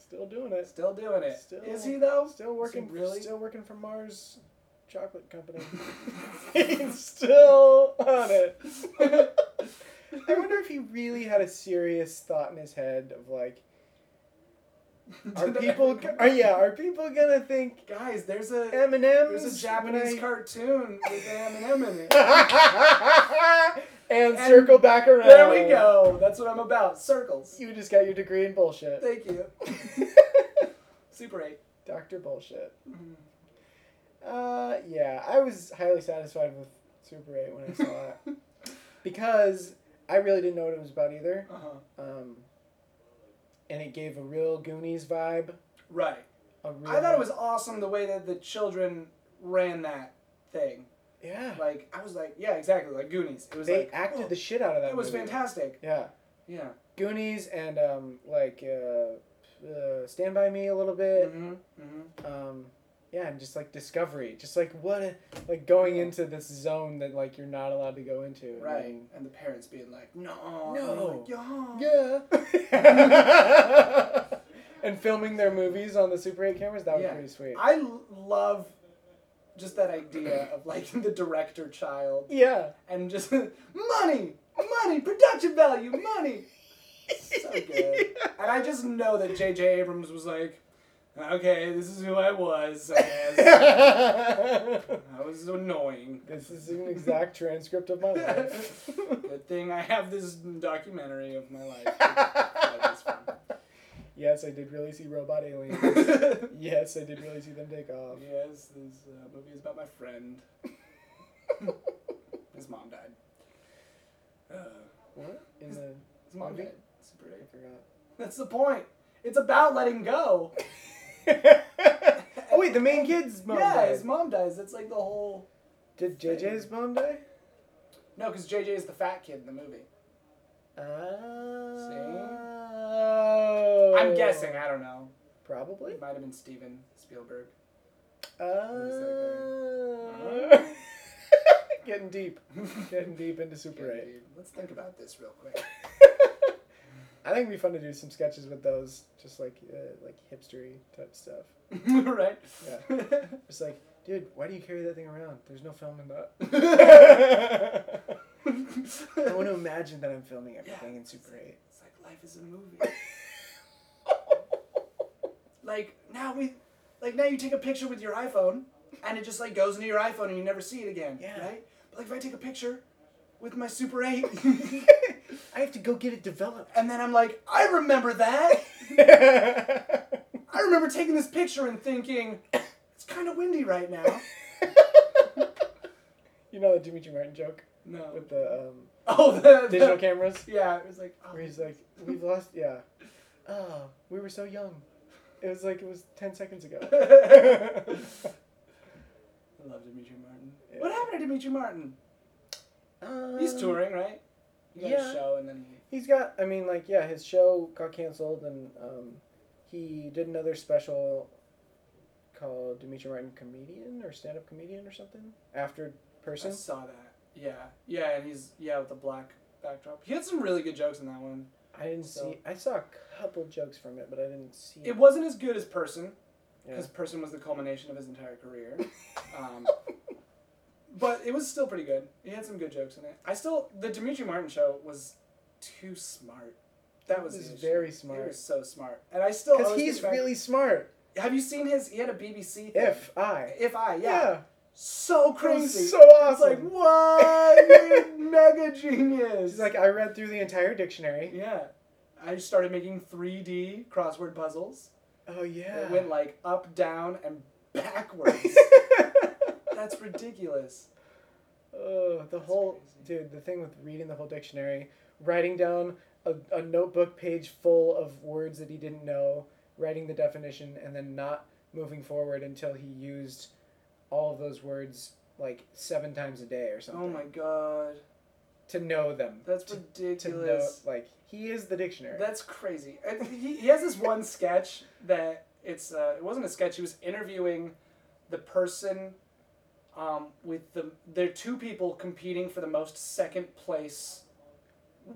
Still doing it. Still doing it. Still- Is he though? Still working. really? Still working for Mars Chocolate Company. [LAUGHS] [LAUGHS] He's still on it. I wonder if he really had a serious thought in his head of like, [LAUGHS] are people? Are yeah? Are people gonna think Guys, there's a Eminem's there's a Japanese cartoon with Eminem in it. And, And circle back around. There we go. That's what I'm about. Circles. You just got your degree in bullshit. Thank you. [LAUGHS] Super 8. Doctor bullshit. Mhm. Uh, yeah, I was highly satisfied with Super 8 when I saw it [LAUGHS] because I really didn't know what it was about either. Uh-huh. Um, and it gave a real Goonies vibe. Right. A real, I thought it was awesome the way that the children ran that thing. Yeah. Like I was like, yeah, exactly, like Goonies. It was They like acted oh, the shit out of that. It was movie. fantastic. Yeah, Yeah. Goonies and um, like uh, uh, Stand by Me a little bit. Mm-hmm. Mm-hmm. Um, yeah, and just like Discovery, just like what, a, like going into this zone that like you're not allowed to go into. Right. And- And the parents being like, no, No. Like, yeah. Yeah. [LAUGHS] and filming their movies on the Super 8 cameras, that was Yeah. pretty sweet. I love just that idea of like [LAUGHS] the director child Yeah. and just [LAUGHS] money, money, production value, money. So [LAUGHS] good. And I just know that J.J. Abrams was like, okay, this is who I was, I guess. I was annoying. this is an exact transcript of my life. Good thing I have this documentary of my life. Life is fun. yes, I did really see robot aliens. [LAUGHS] yes, I did really see them take off. yes, this uh, movie is about my friend. [LAUGHS] His mom died. Uh, What? In the. his mom Movie? died. Super I forgot. That's the point. It's about letting go. [LAUGHS] oh, wait, the main kid's mom yeah, died. his mom dies. That's like the whole. Did JJ's mom die? No, because JJ is the fat kid in the movie. Oh. I'm guessing. I don't know. Probably. It might have been Steven Spielberg. Uh, [LAUGHS] getting deep. Getting deep into Super 8. Dude, Let's think about this real quick. [LAUGHS] I think it'd be fun to do some sketches with those, just like uh, like hipstery type stuff. [LAUGHS] right? Yeah. Just like, dude, why do you carry that thing around? There's no film in that. I want to [LAUGHS] imagine that I'm filming everything in Super 8. It's like life is a movie. [LAUGHS] like now we, like now you take a picture with your iPhone, and it just like goes into your iPhone and you never see it again. Yeah. Right. But like if I take a picture with my Super 8, [LAUGHS] I have to go get it developed. and then I'm like, I remember that. I remember taking this picture and thinking, it's kind of windy right now. you know the Demetri Martin joke No. with the um, [LAUGHS] Oh, the, the digital cameras? Yeah, it was like. Oh, Where he's like, we've lost, yeah. [LAUGHS] Oh, we were so young. It was like it was 10 seconds ago. [LAUGHS] I love Demetri Martin. Yeah. What happened to Demetri Martin? Um, He's touring, right? He got yeah. a show and then he. He's got, I mean, like, yeah, his show got canceled and um, he did another special called Demetri Martin Comedian or Stand Up Comedian or something after person. I saw that. Yeah, yeah, and he's yeah with the black backdrop. He had some really good jokes in that one. I didn't So- see, I saw a couple jokes from it, but I didn't see It wasn't as good as Person Yeah. because Person was the culmination of his entire career. um, [LAUGHS] but it was still pretty good. He had some good jokes in it. I still the Demetri Martin show was too smart. That was, He was very He smart. was so smart, and I still Because he's back- really smart. Have you seen his? He had a BBC. Thing. If I. if I yeah, Yeah. So crazy. so It's like awesome. what? [LAUGHS] You're mega genius. He's like, I read through the entire dictionary. yeah. I started making 3D crossword puzzles. Oh, yeah. It went like up, down, and backwards. [LAUGHS] That's ridiculous. Oh, the That's whole crazy. dude, the thing with reading the whole dictionary, writing down a, a notebook page full of words that he didn't know, writing the definition, and then not moving forward until he used all of those words like seven times a day or something. Oh my god. To know them. That's to, to know ridiculous. like he is the dictionary. That's crazy. And he, he has this one sketch that it's uh, it wasn't a sketch. He was interviewing the person um, with the there are two people competing for the most second place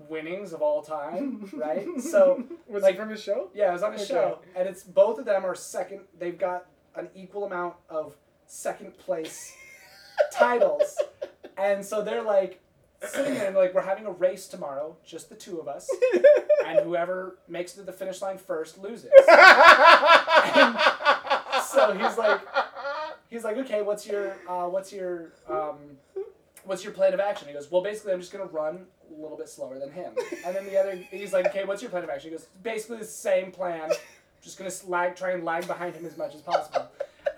winnings of all time, [LAUGHS] right? So was like- it from a show? yeah, it was on a Okay. show, and it's both of them are second. They've got an equal amount of second place titles, and so they're like sitting there and like we're having a race tomorrow, just the two of us, and whoever makes it to the finish line first loses. so he's like, he's like, okay, what's your, uh, what's your, um, what's your plan of action? He goes, well, basically, I'm just gonna run a little bit slower than him. And then the other, he's like, okay, what's your plan of action? He goes, basically the same plan, just gonna lag, try and lag behind him as much as possible.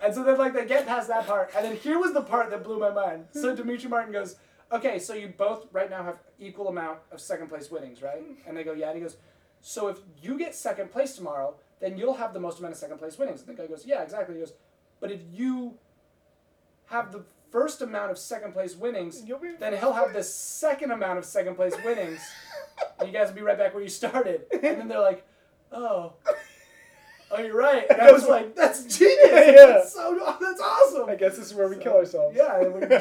And so then like they get past that part, and then here was the part that blew my mind. Hmm. So Demetri Martin goes, okay, so you both right now have equal amount of second place winnings, right? Hmm. And they go, yeah. And he goes, so if you get second place tomorrow, then you'll have the most amount of second place winnings. And the guy goes, yeah, exactly. He goes, but if you have the first amount of second place winnings, then he'll have the second amount of second place winnings. [LAUGHS] and you guys will be right back where you started. And then they're like, oh. Oh, you're right. [LAUGHS] And I was like, that's genius. [LAUGHS] Yeah. That's so that's awesome. I guess this is where we So, kill ourselves. Yeah, it would be-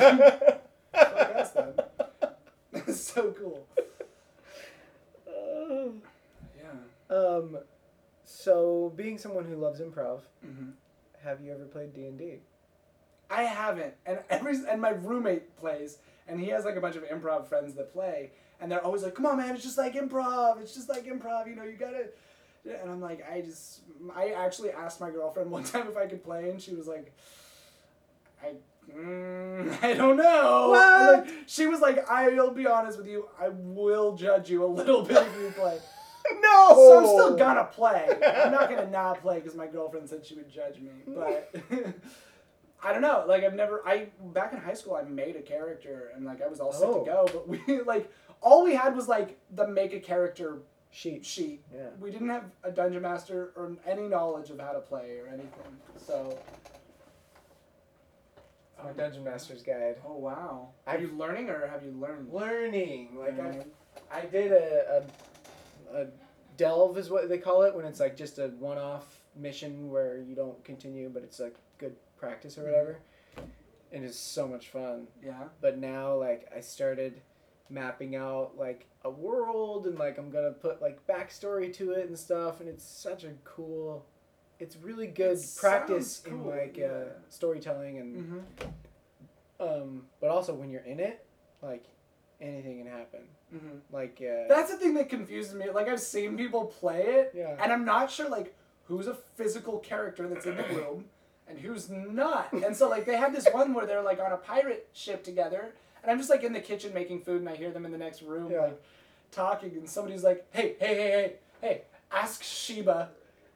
Fuck us then. That's [LAUGHS] so cool. [SIGHS] Yeah. Um, so being someone who loves improv, hmm have you ever played D and D? I haven't, and every and my roommate plays, and he has like a bunch of improv friends that play, and they're always like, "Come on, man, it's just like improv. It's just like improv. You know, you gotta." And I'm like, I just, I actually asked my girlfriend one [LAUGHS] time if I could play, and she was like, I, mm, [LAUGHS] I don't know. What? Like, she was like, I'll be honest with you, I will judge you a little bit if you play. [LAUGHS] No. So I'm still gonna play. I'm not gonna not play because my girlfriend said she would judge me. But I don't know. Like I've never. I back in high school, I made a character and like I was all set Oh. to go. But we like all we had was like the make a character Sheet. sheet. Yeah. We didn't have a dungeon master or any knowledge of how to play or anything. So. My Dungeon Master's Guide. Oh wow! Are I've- you learning or have you learned? Learning. Like I, Mhm. I did a, a, a delve is what they call it when it's like just a one-off mission where you don't continue, but it's like good practice or whatever. And it's so much fun. Yeah. But now like I started mapping out like a world and like I'm gonna put like backstory to it and stuff, and it's such a cool. It's really good It practice sounds in like yeah. uh, storytelling and Mm-hmm. um, but also when you're in it, like anything can happen. Mm-hmm. Like uh, That's the thing that confuses me. Like I've seen people play it, yeah. and I'm not sure like who's a physical character that's in the room and who's not. And so like they had this one where they're like on a pirate ship together, and I'm just like in the kitchen making food, and I hear them in the next room Yeah. like talking, and somebody's like, "Hey, hey, hey, hey, hey, ask Sheba,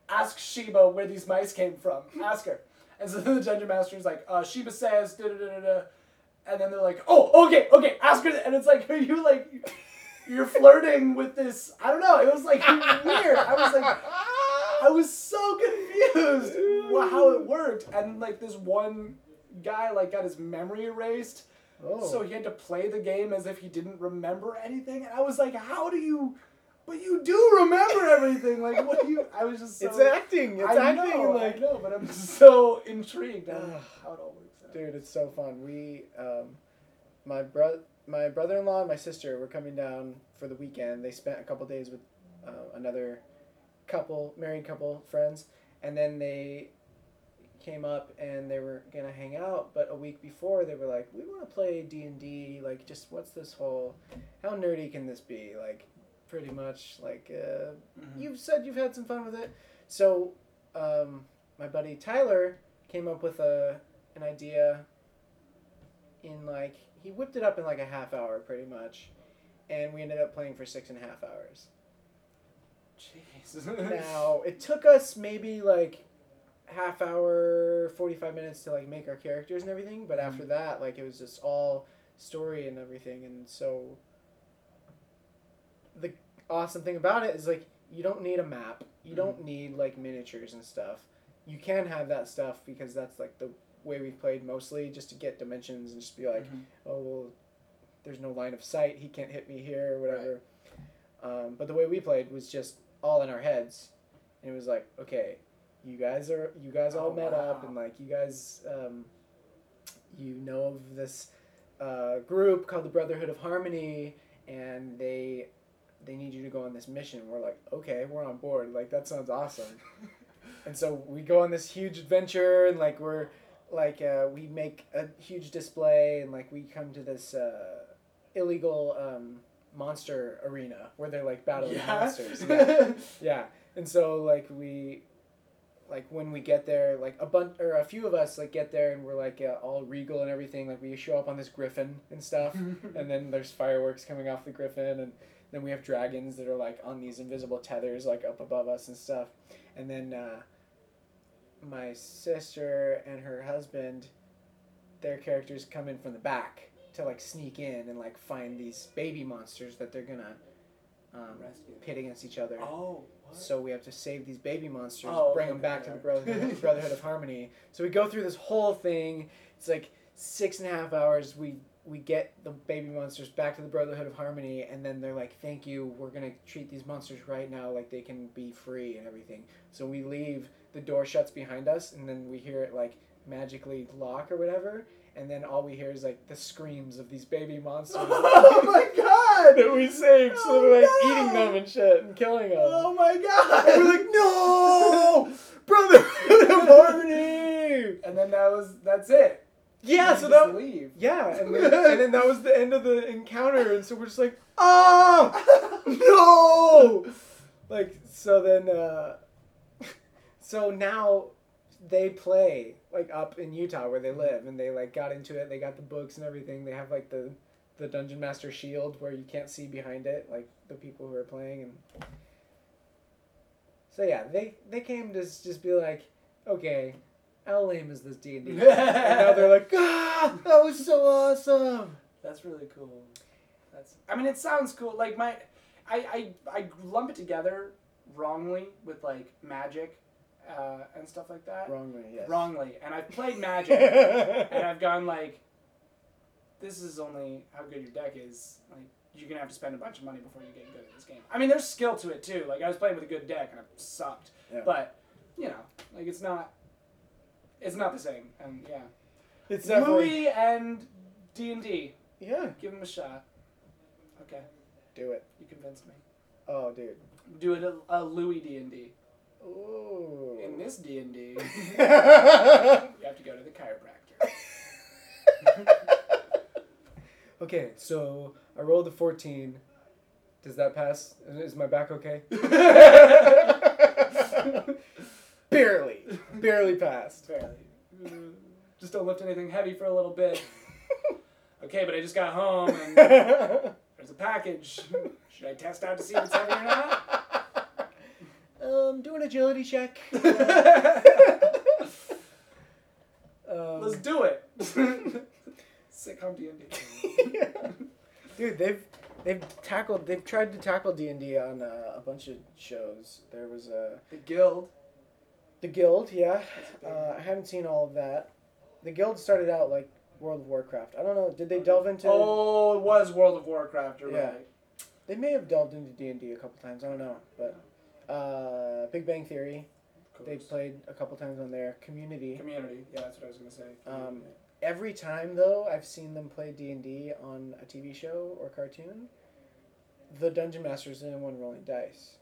ask Sheba where these mice came from. Ask her." And so then [LAUGHS] the dungeon master's like, uh, "Sheba says da da da da da," and then they're like, "Oh, okay, okay, ask her." And it's like, are you like? You're flirting with this. I don't know. It was like weird. I was like, I was so confused how it worked, and like this one guy like got his memory erased, oh. so he had to play the game as if he didn't remember anything. And I was like, how do you? But you do remember [LAUGHS] everything. Like what do you? I was just so. it's acting. It's I acting. know, like I know, but I'm so [SIGHS] intrigued how it all works out. Dude, it's so fun. We, um, my bro, my brother-in-law and my sister were coming down for the weekend. They spent a couple days with uh, another couple, married couple friends, and then they came up and they were gonna hang out. But a week before, they were like, "We want to play D and D. Like, just what's this whole? How nerdy can this be? Like, pretty much like." Uh, Mhm. you've said you've had some fun with it. So, um, my buddy Tyler came up with a an idea in like he whipped it up in like a half hour, pretty much, and we ended up playing for six and a half hours. Jeez. now [LAUGHS] it took us maybe like half hour, forty five minutes to like make our characters and everything, but after that, like it was just all story and everything, and so the awesome thing about it is like you don't need a map, you don't need like miniatures and stuff. You can have that stuff because that's like the way we've played mostly, just to get dimensions and just be like, Mhm. oh well, there's no line of sight, he can't hit me here or whatever. Um, but the way we played was just all in our heads, and it was like, okay, you guys are you guys all Oh, met up and like you guys um, you know of this uh, group called the Brotherhood of Harmony, and they they need you to go on this mission. We're like, okay, we're on board. Like that sounds awesome. [LAUGHS] and so we go on this huge adventure, and like we're like uh, we make a huge display, and like we come to this uh, illegal um, monster arena where they're like battling monsters. [LAUGHS] Yeah. yeah, and so like we like when we get there, like a bunch or a few of us like get there and we're like uh, all regal and everything. Like we show up on this griffin and stuff, [LAUGHS] and then there's fireworks coming off the griffin, and then we have dragons that are like on these invisible tethers like up above us and stuff, and then uh, my sister and her husband, their characters come in from the back to like sneak in and like find these baby monsters that they're gonna um, Rescue. pit against each other. Oh. So we have to save these baby monsters, Oh, bring them back to the. Brotherhood, [LAUGHS] Brotherhood of Harmony. So we go through this whole thing. It's like six and a half hours. We we get the baby monsters back to the Brotherhood of Harmony, and then they're like, "Thank you. We're gonna treat these monsters right now, like they can be free and everything." So we leave. The door shuts behind us, and then we hear it like magically lock or whatever. And then all we hear is like the screams of these baby monsters [LAUGHS] oh my god! that we saved. So Oh, they're like no. eating them and shit and killing them. Oh my god! We're like, no, [LAUGHS] Brotherhood of Harmony. And then that was that's it. Yeah, so that leave. yeah, and then, [LAUGHS] and then that was the end of the encounter, and so we're just like, oh no, like so then, uh, so now they play like up in Utah where they live, and they like got into it. They got the books and everything. They have like the the dungeon master shield where you can't see behind it, like the people who are playing, and so yeah, they they came to just be like, okay, how lame is this D and D? [LAUGHS] And now they're like, ah, that was so awesome. That's really cool. That's. I mean, it sounds cool. Like my, I I, I lump it together wrongly with like magic, uh, and stuff like that. Wrongly, yes. Wrongly, and I've played [LAUGHS] magic, and I've gone like, this is only how good your deck is. Like you're gonna have to spend a bunch of money before you get good at this game. I mean, there's skill to it too. Like I was playing with a good deck and it sucked, Yeah. but you know, like it's not. It's not the same, and yeah. it's definitely Louis and D and D. yeah. Give him a shot. Okay, Do it. you convinced me. Oh, dude. Do it a, a Louis D and D. Ooh. In this D and D, [LAUGHS] you have to go to the chiropractor. [LAUGHS] okay, so I rolled a fourteen. Does that pass? Is my back okay? [LAUGHS] barely, barely passed. Barely. Mm, Just don't lift anything heavy for a little bit. Okay, but I just got home and there's a package. Should I test out to see if it's heavy or not? Um, do an agility check. [LAUGHS] um, Let's do it. [LAUGHS] Sitcom D and D. [LAUGHS] Dude, they've they've tackled they've tried to tackle D and D on uh, a bunch of shows. There was uh, The Guild. the Guild, yeah. A Uh, I haven't seen all of that. The Guild started out like World of Warcraft. I don't know. Did they delve into? Oh, it was World of Warcraft. You're Yeah. right. They may have delved into D and D a couple times. I don't know, but uh, Big Bang Theory. They played a couple times on there. Community. Community. Yeah, that's what I was gonna say. Um, Every time though, I've seen them play D and D on a TV show or cartoon. The dungeon master is the only one rolling dice,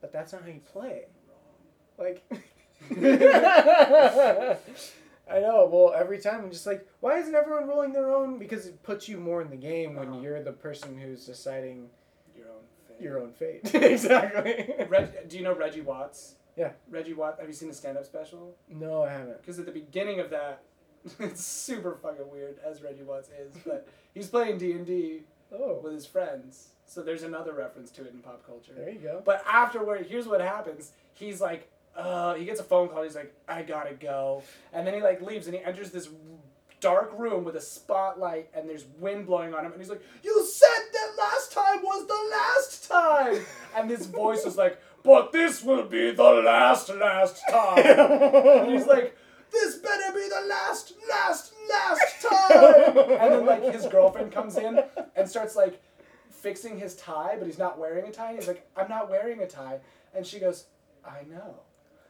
but that's not how you play. Like, [LAUGHS] I know. Well, every time I'm just like, why isn't everyone rolling their own? Because it puts you more in the game when Uh-huh. you're the person who's deciding your own thing. your own fate. [LAUGHS] exactly. Reg, do you know Reggie Watts? Yeah. Reggie Watts. Have you seen the stand-up special? No, I haven't. Because at the beginning of that, [LAUGHS] it's super fucking weird as Reggie Watts is, but [LAUGHS] he's playing D and D Oh, with his friends. So there's another reference to it in pop culture. there you go. But afterward, here's what happens. He's like, uh, he gets a phone call. He's like, I gotta go. And then he like leaves and he enters this dark room with a spotlight and there's wind blowing on him. And he's like, You said that last time was the last time. [LAUGHS] And this voice was like, But this will be the last, last time. And he's like, This better be the last, last, last time. And then like his girlfriend comes in and starts like fixing his tie, but he's not wearing a tie. And he's like, I'm not wearing a tie. And she goes, I know.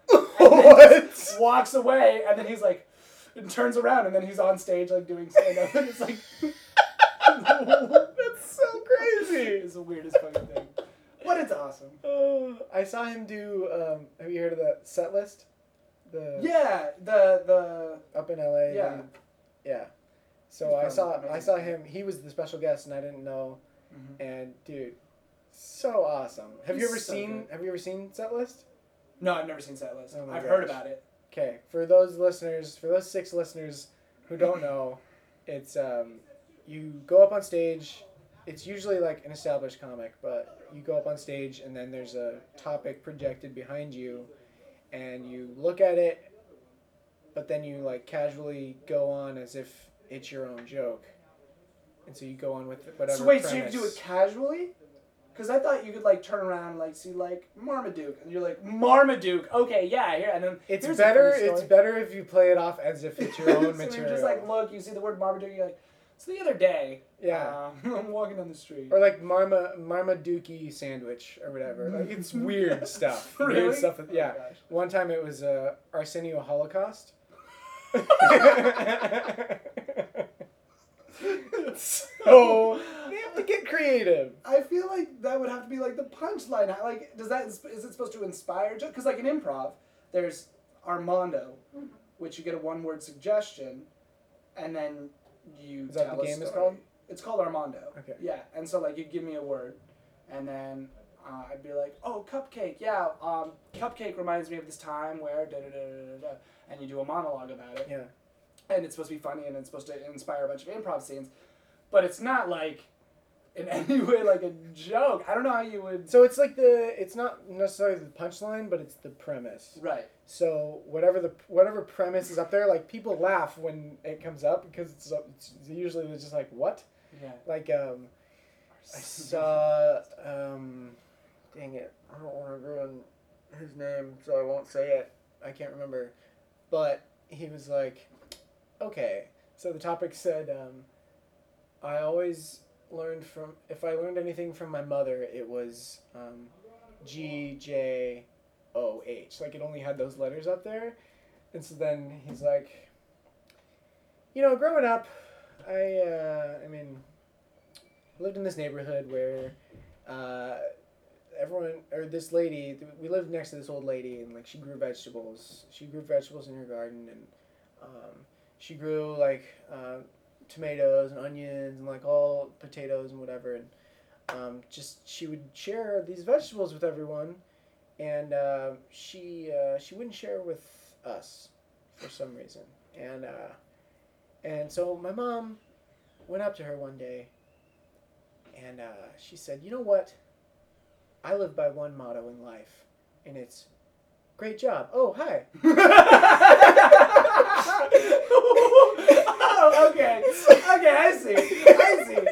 [LAUGHS] what? Walks away, and then he's like, and turns around and then he's on stage like doing stand up and it's like [LAUGHS] That's so crazy. it's the weirdest fucking thing. But it's awesome. Oh, [SIGHS] I saw him do. Um, have you heard of the set list? The Yeah, the the up in LA. Yeah. yeah. So I saw amazing I saw him. He was the special guest, and I didn't know. Mhm. And dude, so awesome. Have you ever so seen good. Have you ever seen set list? No, I've never seen set list. Oh I've heard about it. Okay, for those listeners, for those six listeners who don't [LAUGHS] know, it's um, you go up on stage. It's usually like an established comic, but you go up on stage and then there's a topic projected behind you, and you look at it, but then you like casually go on as if it's your own joke, and so you go on with whatever. so wait, so you do it casually? Because I thought you could like turn around and like see like Marmaduke, and you're like Marmaduke. Okay, yeah, here, and then It's better. It's better if you play it off as if it's your [LAUGHS] own so material. you're just like, look, you see the word Marmaduke, you're like, so the other day, yeah. uh, [LAUGHS] I'm walking down the street. Or like Marma Marmaduke sandwich or whatever. Like it's [LAUGHS] weird stuff. Really? Weird stuff. With, Oh yeah. gosh. One time it was uh, Arsenio Holocaust. so have to get creative. I feel like that would have to be like the punchline. Like, does that is it supposed to inspire? Because like in improv, there's Armando, which you get a one-word suggestion, and then you Is that the a game is called? It's called Armando. Okay. Yeah, and so like you give me a word, and then uh, I'd be like, oh, cupcake. Yeah, um, cupcake reminds me of this time where da da da da da, da, and you do a monologue about it. Yeah. and it's supposed to be funny and it's supposed to inspire a bunch of improv scenes, but it's not like in [LAUGHS] any way like a joke. I don't know how you would. So it's like the it's not necessarily the punchline, but it's the premise. Right. So whatever the whatever premise is up there, like people laugh when it comes up because it's, it's usually they're just like what? Yeah. Like um, I saw um, dang it, I don't want to ruin his name, so I won't say it. I can't remember, but he was like, okay. So the topic said, um, I always learned from if I learned anything from my mother, it was um, G J O H. Like it only had those letters up there, and so then he's like, you know, growing up, I uh, I mean, lived in this neighborhood where uh, everyone or this lady we lived next to this old lady and like she grew vegetables. She grew vegetables in her garden and um, she grew like uh, tomatoes and onions and like all potatoes and whatever and um, just she would share these vegetables with everyone and uh, she uh, she wouldn't share with us for some reason and uh, and so my mom went up to her one day and uh, she said, You know what? I live by one motto in life, and it's great job. Oh, hi. [LAUGHS] oh, okay. Okay, I see. I see.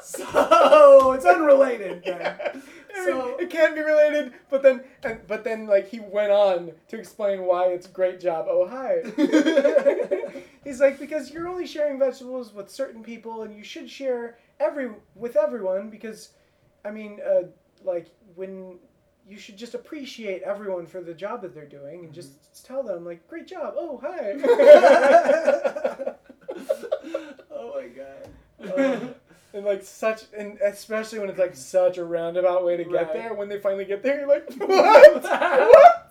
So it's unrelated then. So it can be related, but then, and, but then, like he went on to explain why it's great job. Oh, hi. [LAUGHS] He's like because you're only sharing vegetables with certain people, and you should share every with everyone because, I mean, uh, like when you should just appreciate everyone for the job that they're doing, and just tell them like, "Great job! Oh, hi." [LAUGHS] [LAUGHS] oh my god. Um, [LAUGHS] and like such, and especially when it's like such a roundabout way to get Right. there. When they finally get there, you're like, "What? what?"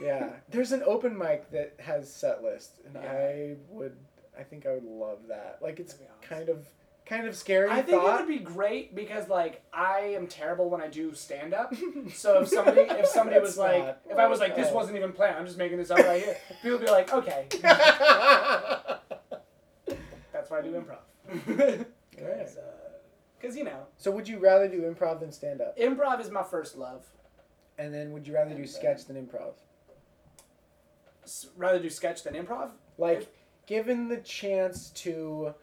Yeah, there's an open mic that has set list, and Yeah. I would, I think I would love that. Like it's kind of, kind of scary. I think it would be great because like I am terrible when I do stand up. [LAUGHS] So if somebody if somebody was like not. if I was like this wasn't even planned, I'm just making this up right here. [LAUGHS] People would be like, okay, [LAUGHS] that's why I do improv. Because uh, you know, so would you rather do improv than stand up? improv is my first love. And then would you rather do uh, sketch than improv? S- rather do sketch than improv. Like, given the chance to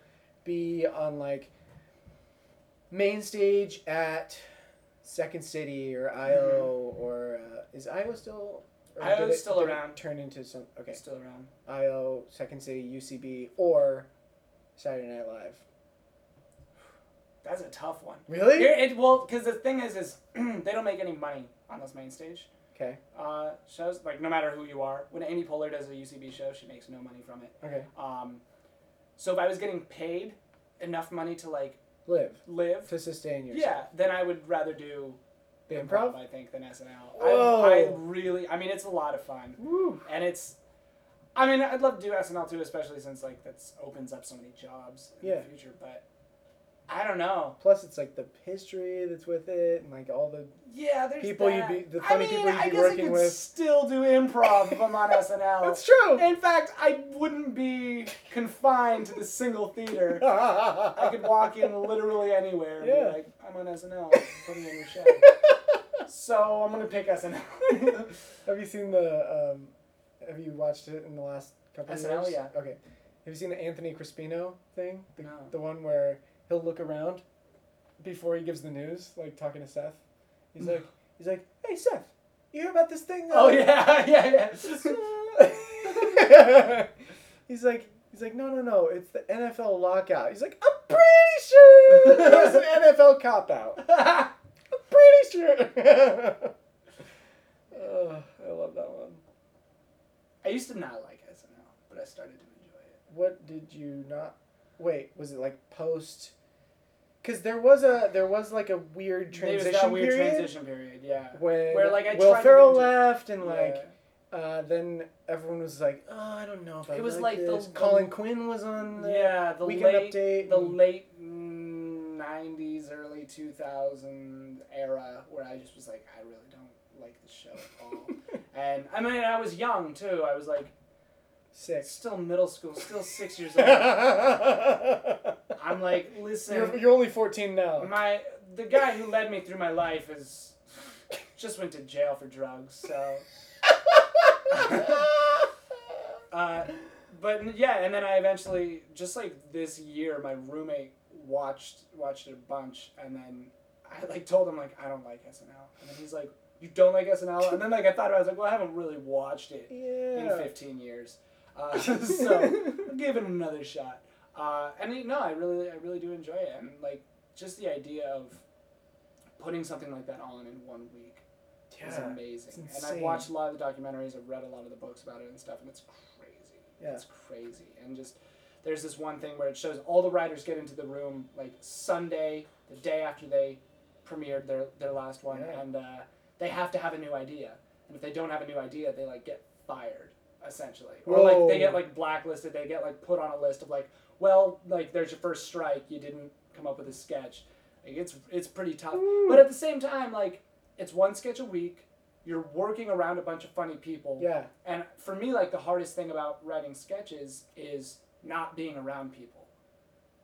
be on like main stage at Second City or IO or uh, is IO still? IO is still around. Turn into some okay. Still around. IO, Second City, UCB, or Saturday Night Live. That's a tough one. Really? Here, it, well, because the thing is, is [CLEARS THROAT] they don't make any money on this main stage. Okay. uh, shows. Like no matter who you are, when Amy Poehler does a UCB show, she makes no money from it. Okay. Um, so if I was getting paid enough money to like Live live, to sustain yourself. yeah, then I would rather do The improv. I think, than SNL. Whoa. I, I really, I mean, it's a lot of fun, Woo. and it's. I mean, I'd love to do SNL too, especially since like that's opens up so many jobs in Yeah. the future. But I don't know. Plus, it's like the history that's with it, and like all the Yeah, there's People you'd be- the I funny mean, people you'd I be working I could with. Still do improv if I'm on [LAUGHS] SNL. That's true. In fact, I wouldn't be confined to the single theater. [LAUGHS] I could walk in literally anywhere and Yeah. be like, I'm on SNL, put me in your show. So I'm gonna pick SNL. [LAUGHS] Have you seen the? Um, have you watched it in the last couple of SNL, years? yeah. Okay. Have you seen the Anthony Crispino thing? The, No. the one where he'll look around before he gives the news, like talking to Seth. He's like, [SIGHS] he's like, "Hey Seth, you hear about this thing?" uh, oh [LAUGHS] yeah, yeah, [LAUGHS] yeah. he's like, he's like, no, no, no, it's the NFL lockout. He's like, I'm pretty sure it was an NFL cop out. [LAUGHS] I'm pretty sure. oh, I love that one. I used to not like SNL, but I started to enjoy it. What did you not? Wait, was it like post? Because there was a there was like a weird transition There's that weird period transition period, yeah. when where, like, I Will tried to Ferrell into- left and like Yeah. uh, then everyone was like, oh, I don't know if I It was like this. the- Colin Quinn was on the yeah, the Weekend late, Update. the late mm, '90s, early 2000 era, where I just was like, I really don't like the show at all. [LAUGHS] and I mean, I was young too. I was like Six. still middle school, still six [LAUGHS] years old. I'm like, listen, you're, you're only 14 now. my the guy who led me through my life is just went to jail for drugs. So, [LAUGHS] uh, but yeah, and then I eventually, just like this year, my roommate watched watched it a bunch, and then I like told him like I don't like SNL, and then he's like, you don't like SNL, and then like I thought about, it, I was like, well, I haven't really watched it in 15 years, uh, [LAUGHS] so give it another shot. Uh, and no, I really, I really do enjoy it, and like just the idea of putting something like that on in one week is amazing. And I've watched a lot of the documentaries, I've read a lot of the books about it and stuff, and it's crazy. Yeah. It's crazy, and just there's this one thing where it shows all the writers get into the room like Sunday, the day after they premiered their their last one, Yeah. and uh, they have to have a new idea, and if they don't have a new idea, they like get fired essentially, or like they get like blacklisted, they get like put on a list of like, well, like there's your first strike, you didn't come up with a sketch. Like it's it's pretty tough, Ooh. but at the same time, like it's one sketch a week. You're working around a bunch of funny people. Yeah. And for me, like the hardest thing about writing sketches is not being around people.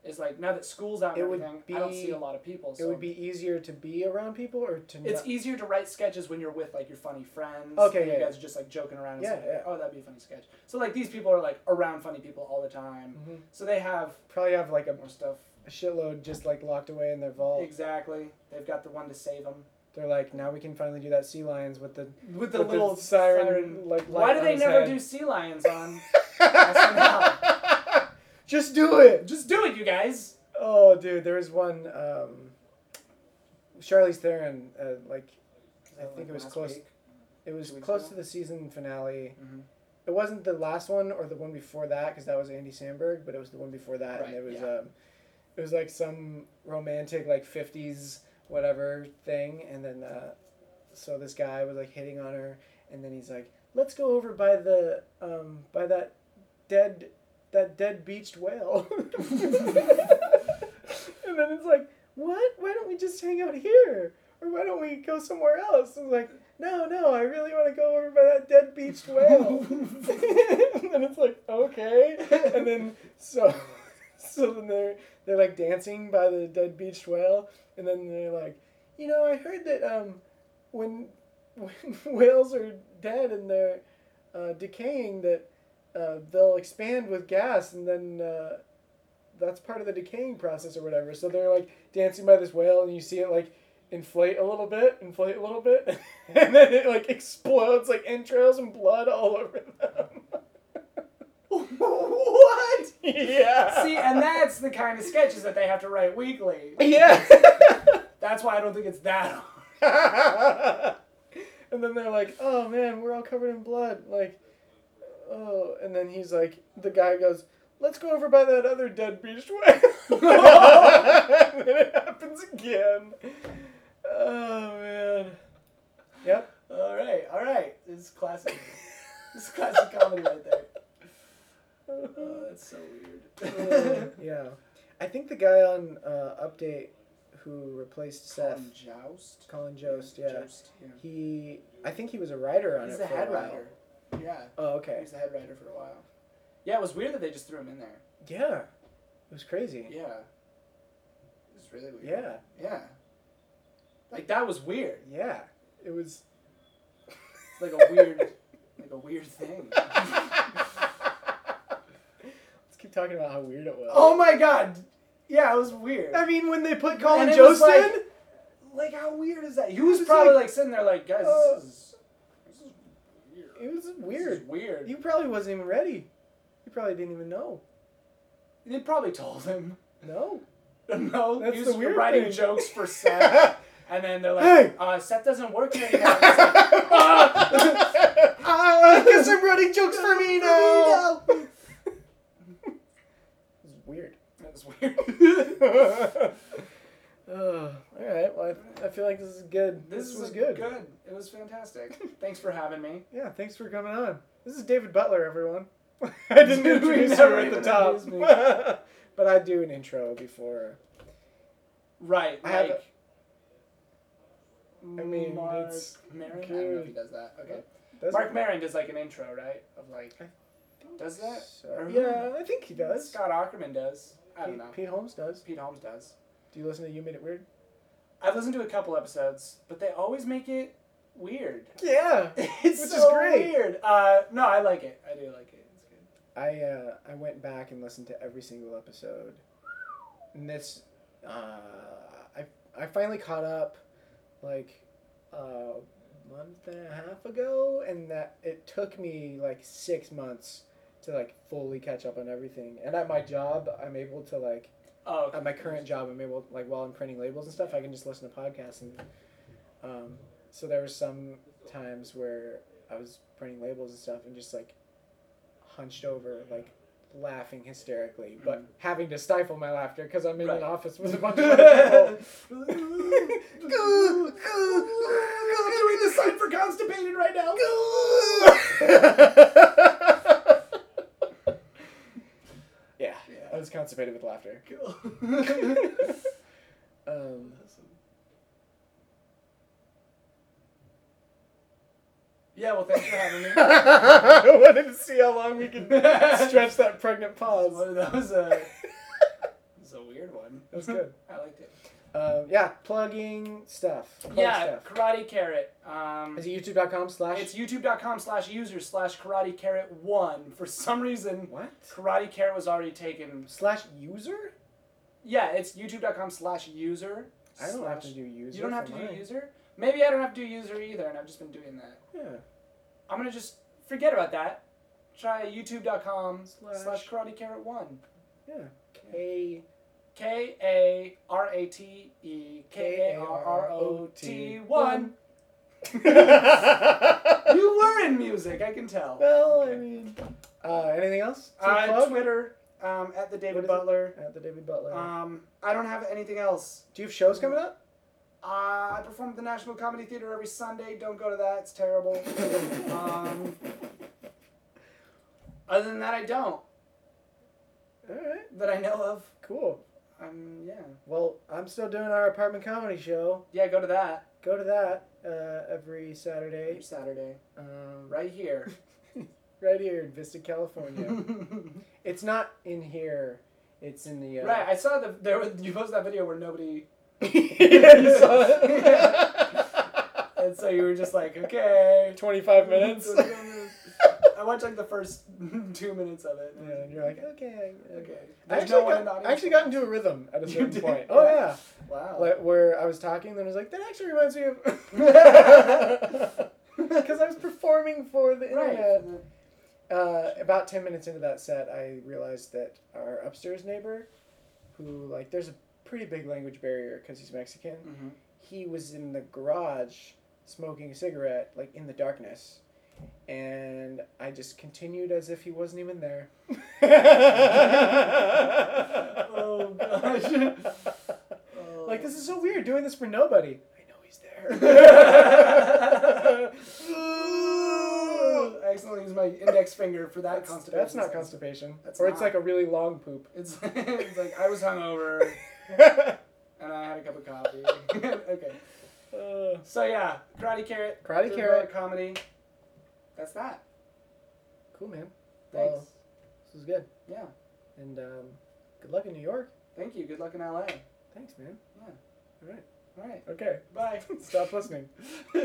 Is like now that school's out and It would everything, I don't see be- a lot of people. So It would be easier to be around people or to it's easier to write sketches when you're with like your funny friends. Okay, and yeah, You yeah. guys are just like joking around and Yeah, yeah. oh, that'd be a funny sketch. So like these people are like around funny people all the time. Mhm. So they have Probably have like a, more stuff. a shitload just like locked away in their vault. Exactly. They've got the one to save them. They're like, now we can finally do that sea lions with the With the with little siren, like. Why do they never head. do sea lions [LAUGHS] on? Just do it. Just do it, you guys. Oh, dude, there was one. Um, Charlize Theron, uh, like, I think it was close. week? It was close ago? to the season finale. Mhm. It wasn't the last one or the one before that because that was Andy Samberg, but it was the one before that, and it was yeah. um, it was like some romantic like fifties whatever thing, and then uh, so this guy was like hitting on her, and then he's like, "Let's go over by the um, by that dead that dead beached whale," [LAUGHS] and then it's like, "What? Why don't we just hang out here?" Or why don't we go somewhere else? And it's like, no, no, I really want to go over by that dead beached whale. [LAUGHS] [LAUGHS] and then it's like, okay. And then so so then they're they're like dancing by the dead beached whale, and then they're like, you know, I heard that um when when whales are dead and they're uh, decaying that uh, they'll expand with gas and then uh, that's part of the decaying process or whatever. So they're like dancing by this whale and you see it like inflate a little bit, inflate a little bit, [LAUGHS] and then it like explodes like entrails and blood all over them. what? [LAUGHS] yeah. See, and that's the kind of sketches that they have to write weekly. yeah. [LAUGHS] That's why I don't think it's that hard. and and then they're like, "Oh man, we're all covered in blood." Like, oh, and then he's like, the guy goes, "Let's go over by that other dead beached whale." [LAUGHS] and then it happens again. Oh man. Yep. All right, all right. This is classic. this is classic comedy right there. [LAUGHS] Oh, that's so Uh, weird. [LAUGHS] yeah. I think the guy on uh, Update who replaced Seth, Colin Jost. Colin Jost, yeah. Jost, yeah. He, I think he was a writer on He's it the for head a while. writer. Yeah. Oh, He okay. was the head writer for a while. Yeah, it was weird that they just threw him in there. Yeah. It was crazy. Yeah. It was really weird. Yeah. Yeah. Like that was weird. Yeah. It was. It's like a weird, [LAUGHS] like a weird thing. Let's keep talking about how weird it was. oh my god. Yeah, it was weird. I mean, when they put Colin And it was Jost like- in, Like how weird is that? He was probably like- like, sitting there like, guys, Uh, this is this is. It was weird. weird. He probably wasn't even ready. He probably didn't even know. They probably told him. No. [LAUGHS] no, That's he the weird writing thing. jokes for [LAUGHS] Seth, and then they're like, Hey! uh, "Seth doesn't work here anymore." Like, [LAUGHS] "Ah!" I guess I'm writing jokes for me now. This is weird. That was weird. [SIGHS] oh, all right. Well, I, I feel like this is good. This, This, was good. Good. It was fantastic. [LAUGHS] Thanks for having me. Yeah, thanks for coming on. This is David Butler, everyone. [LAUGHS] I didn't [LAUGHS] introduce you at the top, but I do an intro before. Right. I like, I mean, Mark it's. I don't know if he does that. Okay. Does Mark? Maron does like an intro, right? Of like, does that? So- yeah, I think he does. Scott Aukerman does. I don't Pete, know. Pete Holmes does. Pete Holmes does. Do you listen to You Made It Weird? I've listened to a couple episodes, but they always make it weird. Yeah. [LAUGHS] it's Which is so great. weird. Uh, no, I like it. I do like it. It's good. I uh, I went back and listened to every single episode, and this uh, I I finally caught up like a month and a half ago, and that it took me like six months to like fully catch up on everything. And at my job, I'm able to like Oh, okay. at my current job, I'm able like while I'm printing labels and stuff, I can just listen to podcasts and um, so there were some times where I was printing labels and stuff and just like hunched over like laughing hysterically, but having to stifle my laughter because I'm in Right. an office with a bunch of other people. [LAUGHS] [LAUGHS] doing the sign for constipated right now. [LAUGHS] yeah, Yeah. I was constipated with laughter. [LAUGHS] Cool. [LAUGHS] Um, yeah, well, thanks for having me. [LAUGHS] I wanted to see how long we could stretch that pregnant pause. That was a, that was a weird one. That was good. I liked it. Um, yeah, plugging stuff. Plug yeah, stuff. Karate Karrot. Um, Is it youtube.com slash? it's youtube.com slash user slash Karate Karrot 1. For some reason, What? Karate Karrot was already taken. Slash user? Yeah, it's youtube.com slash user. I don't have to do user. You don't have for to do user? Maybe I don't have to do user either, and I've just been doing that. Yeah. I'm gonna just forget about that. Try youtube.com Slash- slash karate Karrot one. Yeah. K. K A R A T E K A R R O T one. [LAUGHS] You were in music, I can tell. well, I mean, uh, anything else? Uh. Twitter um, at the David? Butler. At the David Butler. Um, I don't have anything else. do you have shows coming up? Uh, I perform at the National Comedy Theater every Sunday. Don't go to that; it's terrible. [LAUGHS] um, other than that, I don't. All right. That I know of. Cool. Um, yeah, Well, I'm still doing our apartment comedy show. yeah. Go to that Go to that uh, every Saturday. every Saturday. Um, right here. [LAUGHS] right here in Vista, California. [LAUGHS] it's not in here. It's in the. Uh, Right, I saw the there was, you posted that video where nobody, yeah, [LAUGHS] you saw it. and so you were just like, okay, 25 minutes. I watched like the first [LAUGHS] two minutes of it. yeah, and you're like, okay. Okay. I actually, no one got. I actually got into a rhythm at a certain point. Oh, Yeah. Wow. Like, where I was talking, then I was like, that actually reminds me of. [LAUGHS] Because I was performing for the internet. right. Uh, about 10 minutes into that set, I realized that our upstairs neighbor, who, like, there's a pretty big language barrier because he's Mexican, Mhm. he was in the garage smoking a cigarette, like in the darkness. And I just continued as if he wasn't even there. Oh, gosh. [LAUGHS] Like, this is so weird doing this for nobody. I know he's there. [LAUGHS] I accidentally used my index finger for that that's, constipation. that's not constipation. That's or it's like a really long poop. It's, [LAUGHS] it's like I was hungover and I had a cup of coffee. okay. Uh, So yeah, Karate Karrot. Karate Karrot. Comedy. That's that. cool, man. Thanks. Well, this was good. yeah. And um, good luck in New York. Thank you. Good luck in LA. Thanks, man. Yeah. All right. All right. Okay. Bye. [LAUGHS] Stop listening. [LAUGHS]